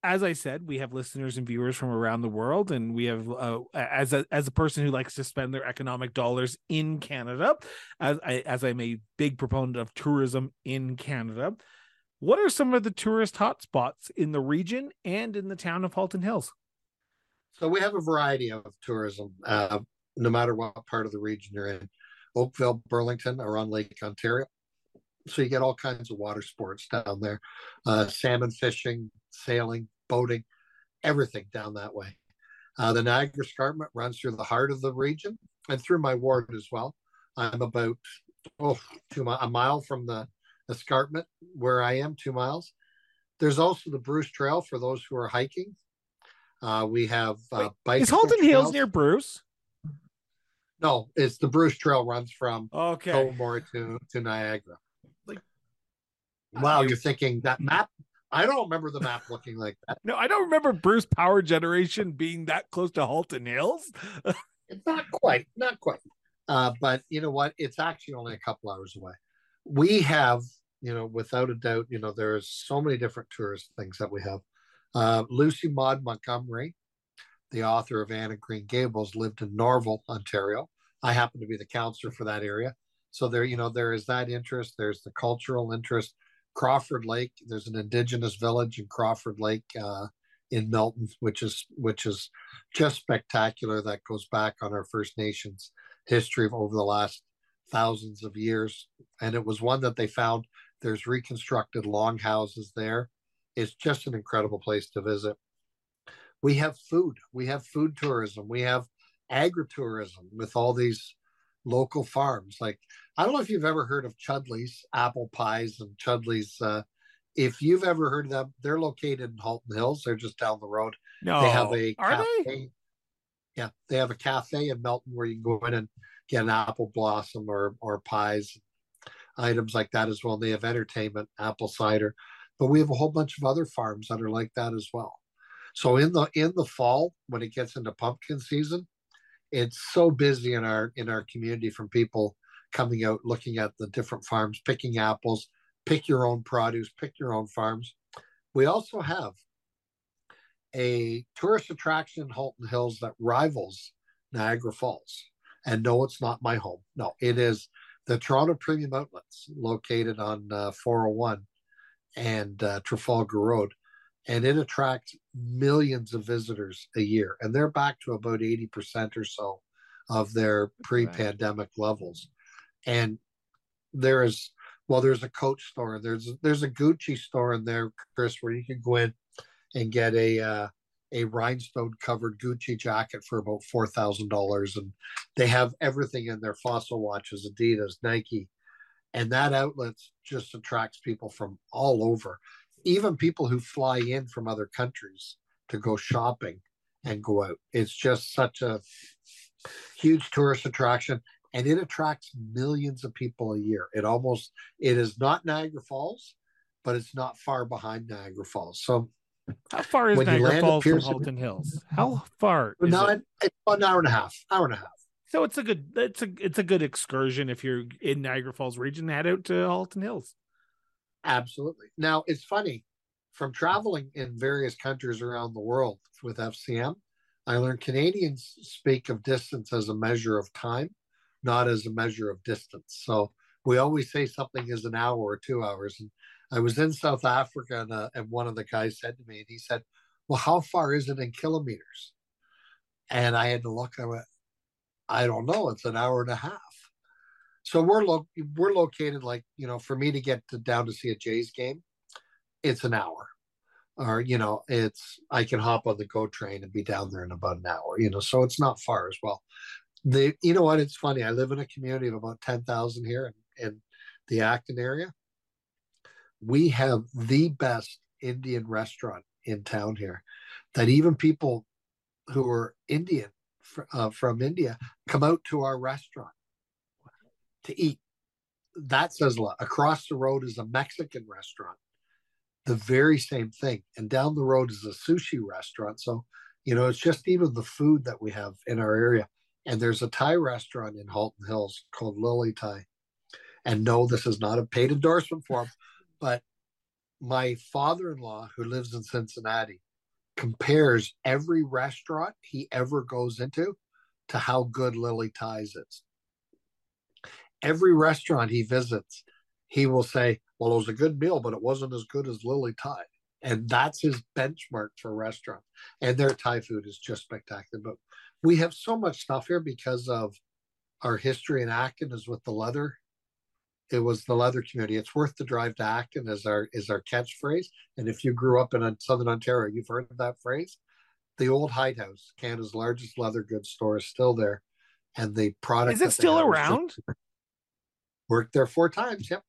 as I said, we have listeners and viewers from around the world, and we have uh, as a as a person who likes to spend their economic dollars in Canada, as I as I'm a big proponent of tourism in Canada. What are some of the tourist hotspots in the region and in the town of Halton Hills? So we have a variety of tourism, uh, no matter what part of the region you're in. Oakville, Burlington are on Lake Ontario. So you get all kinds of water sports down there, uh, salmon fishing, sailing, boating, everything down that way. Uh, the Niagara Escarpment runs through the heart of the region and through my ward as well. I'm about oh, two, a mile from the escarpment where I am, two miles. There's also the Bruce Trail for those who are hiking. Uh, we have uh, Wait, Is Halton trails. Hills near Bruce? No, it's the Bruce Trail runs from okay to to Niagara. Wow, you're thinking that map I don't remember the map looking like that. No, I don't remember Bruce Power Generation being that close to Halton Hills. it's not quite, not quite. Uh, but you know what? It's actually only a couple hours away. We have, you know, without a doubt, you know, there's so many different tourist things that we have. Uh, Lucy Maud Montgomery, the author of Anne of Green Gables, lived in Norval, Ontario. I happen to be the councillor for that area. So there, you know, there is that interest. There's the cultural interest. Crawford Lake. There's an indigenous village in Crawford Lake uh, in Milton, which is which is just spectacular. That goes back on our First Nations history of over the last thousands of years, and it was one that they found. There's reconstructed longhouses there. It's just an incredible place to visit. We have food. We have food tourism. We have agritourism with all these local farms. Like I don't know if you've ever heard of Chudleigh's apple pies and Chudleigh's. Uh, if you've ever heard of them, they're located in Halton Hills. They're just down the road. No, they have a are cafe. they? Yeah, they have a cafe in Milton where you can go in and get an apple blossom or or pies, items like that as well. And they have entertainment, apple cider, but we have a whole bunch of other farms that are like that as well. So in the in the fall when it gets into pumpkin season, it's so busy in our in our community from people coming out looking at the different farms picking apples pick your own produce pick your own farms. We also have a tourist attraction in halton hills that rivals niagara falls. And no it's not my home. No it is the Toronto Premium Outlets, located on uh, 401 and uh, Trafalgar Road, and it attracts millions of visitors a year, and they're back to about 80% or so of their pre-pandemic levels. And there is well, there's a Coach store, there's there's a Gucci store in there, Chris, where you can go in and get a uh, a rhinestone covered Gucci jacket for about four thousand dollars, and they have everything in there: fossil watches, Adidas, Nike, and that outlet just attracts people from all over, even people who fly in from other countries to go shopping and go out. It's just such a huge tourist attraction, and it attracts millions of people a year. It almost it is not Niagara Falls, but it's not far behind Niagara Falls. So how far is Niagara Falls from Halton Hills? How far? No, it? it's about an hour and a half. Hour and a half. So it's a good it's a it's a good excursion if you're in Niagara Falls region. Head out to Halton Hills. Absolutely. Now it's funny from traveling in various countries around the world with FCM. I learned Canadians speak of distance as a measure of time, not as a measure of distance. So we always say something is an hour or two hours. And I was in South Africa and, uh, and one of the guys said to me, and he said, Well, how far is it in kilometers? And I had to look, I went, I don't know. It's an hour and a half. So we're lo- we're located like, you know, for me to get to, down to see a Jays game, it's an hour. Or, you know, it's I can hop on the GO train and be down there in about an hour, you know, so it's not far as well. The you know what, it's funny. I live in a community of about ten thousand here in, in the Acton area we have the best Indian restaurant in town here that even people who are Indian uh, from India come out to our restaurant to eat. That says a lot. Across the road is a Mexican restaurant, the very same thing. And down the road is a sushi restaurant. So, you know, it's just even the food that we have in our area. And there's a Thai restaurant in Halton Hills called Lily Thai. And no, this is not a paid endorsement for but my father-in-law who lives in cincinnati compares every restaurant he ever goes into to how good lily thai is every restaurant he visits he will say well it was a good meal but it wasn't as good as lily thai and that's his benchmark for restaurants and their thai food is just spectacular but we have so much stuff here because of our history in acton is with the leather it was the leather community. It's worth the drive to Acton is our is our catchphrase. And if you grew up in uh, Southern Ontario, you've heard of that phrase. The old Hide House, Canada's largest leather goods store, is still there, and the product is it still around? Worked there four times. Yep,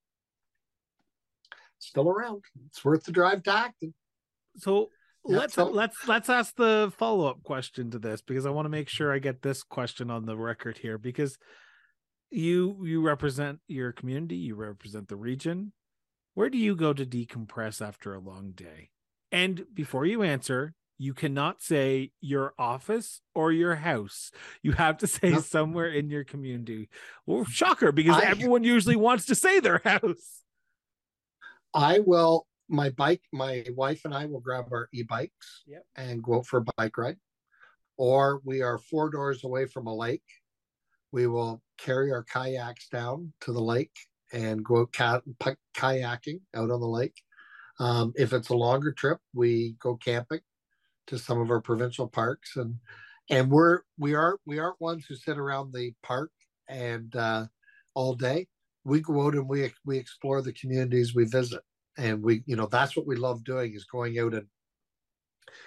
still around. It's worth the drive to Acton. So let's so, let's let's ask the follow up question to this because I want to make sure I get this question on the record here because you you represent your community you represent the region where do you go to decompress after a long day and before you answer you cannot say your office or your house. You have to say somewhere in your community. Well shocker because I, everyone usually wants to say their house. I will my bike my wife and i will grab our e-bikes yep. and go out for a bike ride. Or we are four doors away from a lake. We will carry our kayaks down to the lake and go out kayaking out on the lake. Um, if it's a longer trip, we go camping to some of our provincial parks, and and we're we are we aren't ones who sit around the park and uh, all day. We go out and we we explore the communities we visit, and we you know that's what we love doing is going out and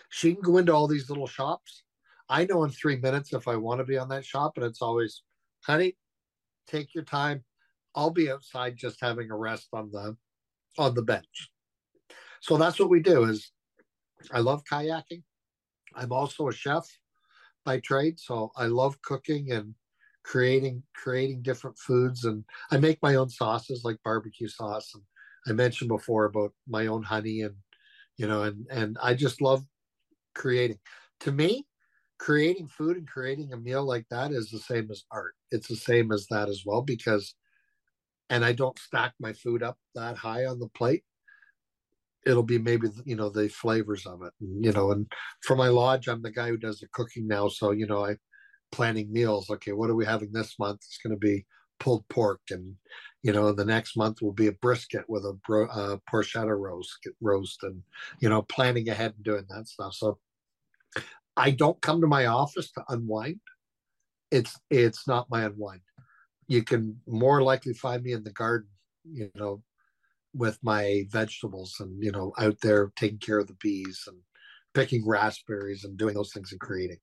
she can go into all these little shops. I know in three minutes if I want to be on that shop, and it's always honey, take your time. I'll be outside just having a rest on the on the bench. So that's what we do is I love kayaking. I'm also a chef by trade, so I love cooking and creating creating different foods and I make my own sauces like barbecue sauce and I mentioned before about my own honey and you know and and I just love creating. To me, creating food and creating a meal like that is the same as art. It's the same as that as well because, and I don't stack my food up that high on the plate. It'll be maybe you know the flavors of it, you know. And for my lodge, I'm the guy who does the cooking now, so you know I planning meals. Okay, what are we having this month? It's going to be pulled pork, and you know the next month will be a brisket with a bro, uh, porchetta roast, roast, and you know planning ahead and doing that stuff. So I don't come to my office to unwind. It's it's not my unwind. You can more likely find me in the garden, you know, with my vegetables and you know out there taking care of the bees and picking raspberries and doing those things and creating.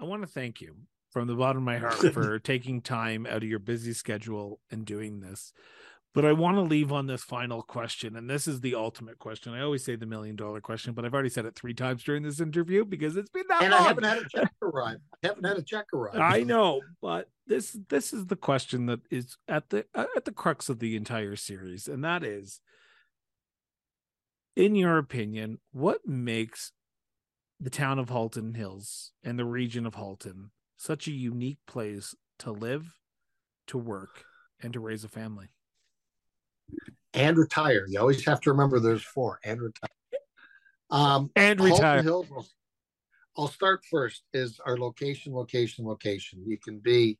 I want to thank you from the bottom of my heart for taking time out of your busy schedule and doing this. But I want to leave on this final question. And this is the ultimate question. I always say the million dollar question, but I've already said it three times during this interview because it's been that and long. I haven't had a check arrive. I haven't had a check arrive. I know, but this this is the question that is at the uh, at the crux of the entire series, and that is in your opinion, what makes the town of Halton Hills and the region of Halton such a unique place to live, to work, and to raise a family? And retire. You always have to remember there's four and retire. Um, and retire. Hills, I'll start first. Is our location, location, location. You can be,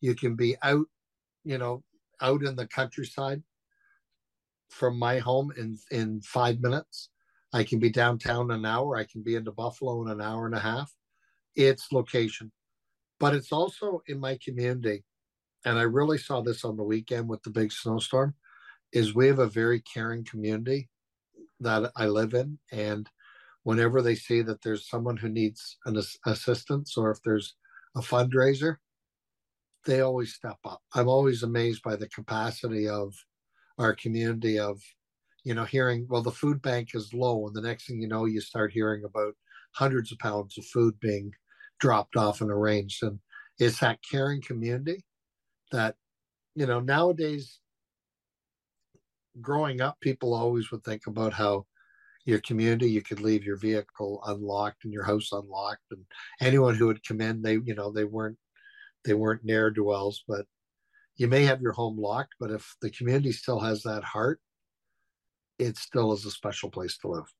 you can be out, you know, out in the countryside from my home in in five minutes. I can be downtown an hour. I can be into Buffalo in an hour and a half. It's location, but it's also in my community, and I really saw this on the weekend with the big snowstorm. Is we have a very caring community that I live in, and whenever they see that there's someone who needs an assistance or if there's a fundraiser, they always step up. I'm always amazed by the capacity of our community of you know hearing well the food bank is low and the next thing you know you start hearing about hundreds of pounds of food being dropped off and arranged and it's that caring community that you know nowadays growing up people always would think about how your community you could leave your vehicle unlocked and your house unlocked and anyone who would come in they you know they weren't they weren't ne'er do wells but you may have your home locked, but if the community still has that heart, it still is a special place to live.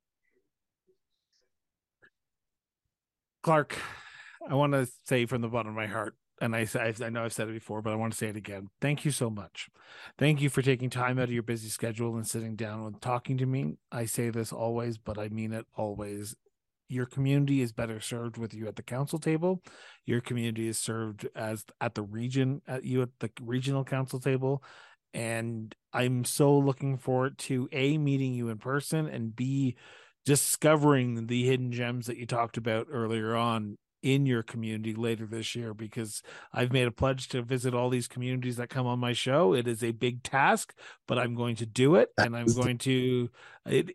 Clark, I want to say from the bottom of my heart, and I, I know I've said it before, but I want to say it again. Thank you so much. Thank you for taking time out of your busy schedule and sitting down and talking to me. I say this always, but I mean it always your community is better served with you at the council table your community is served as at the region at you at the regional council table and i'm so looking forward to a meeting you in person and b discovering the hidden gems that you talked about earlier on in your community later this year because I've made a pledge to visit all these communities that come on my show. It is a big task, but I'm going to do it and I'm going to it,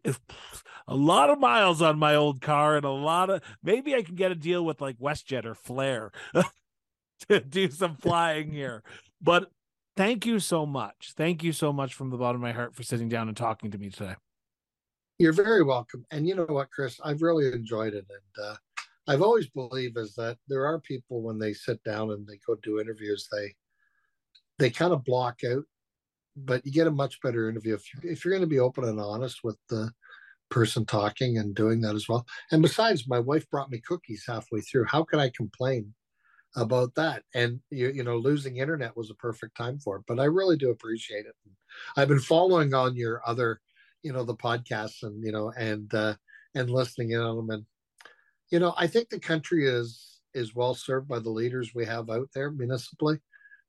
a lot of miles on my old car and a lot of maybe I can get a deal with like WestJet or Flair to do some flying here. But thank you so much. Thank you so much from the bottom of my heart for sitting down and talking to me today. You're very welcome. And you know what, Chris, I've really enjoyed it and uh I've always believed is that there are people when they sit down and they go do interviews, they they kind of block out, but you get a much better interview if you if you're going to be open and honest with the person talking and doing that as well. And besides, my wife brought me cookies halfway through. How can I complain about that? And you you know, losing internet was a perfect time for it. But I really do appreciate it. I've been following on your other, you know, the podcasts and you know and uh and listening in on them and you know, I think the country is is well served by the leaders we have out there municipally.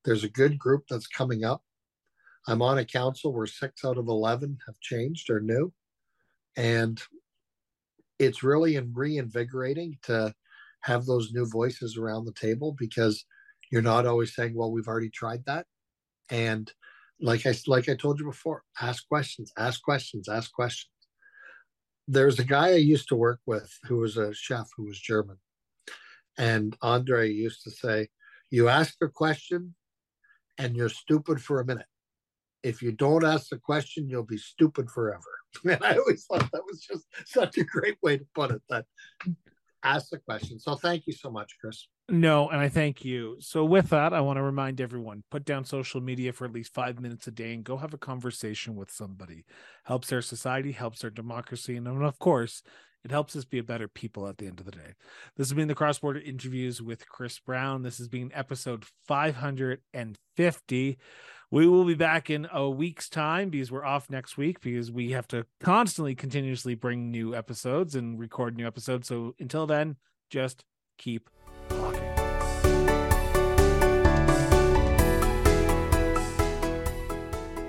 There's a good group that's coming up. I'm on a council where six out of 11 have changed or new. And it's really reinvigorating to have those new voices around the table because you're not always saying, well, we've already tried that. And like I, like I told you before, ask questions, ask questions, ask questions there's a guy I used to work with who was a chef who was German. And Andre used to say, You ask a question and you're stupid for a minute. If you don't ask the question, you'll be stupid forever. And I always thought that was just such a great way to put it that ask the question. So thank you so much, Chris. No, and I thank you. So, with that, I want to remind everyone put down social media for at least five minutes a day and go have a conversation with somebody. Helps our society, helps our democracy. And of course, It helps us be a better people at the end of the day. This has been the Cross Border Interviews with Chris Brown. This has been episode 550. We will be back in a week's time because we're off next week because we have to constantly, continuously bring new episodes and record new episodes. So until then, just keep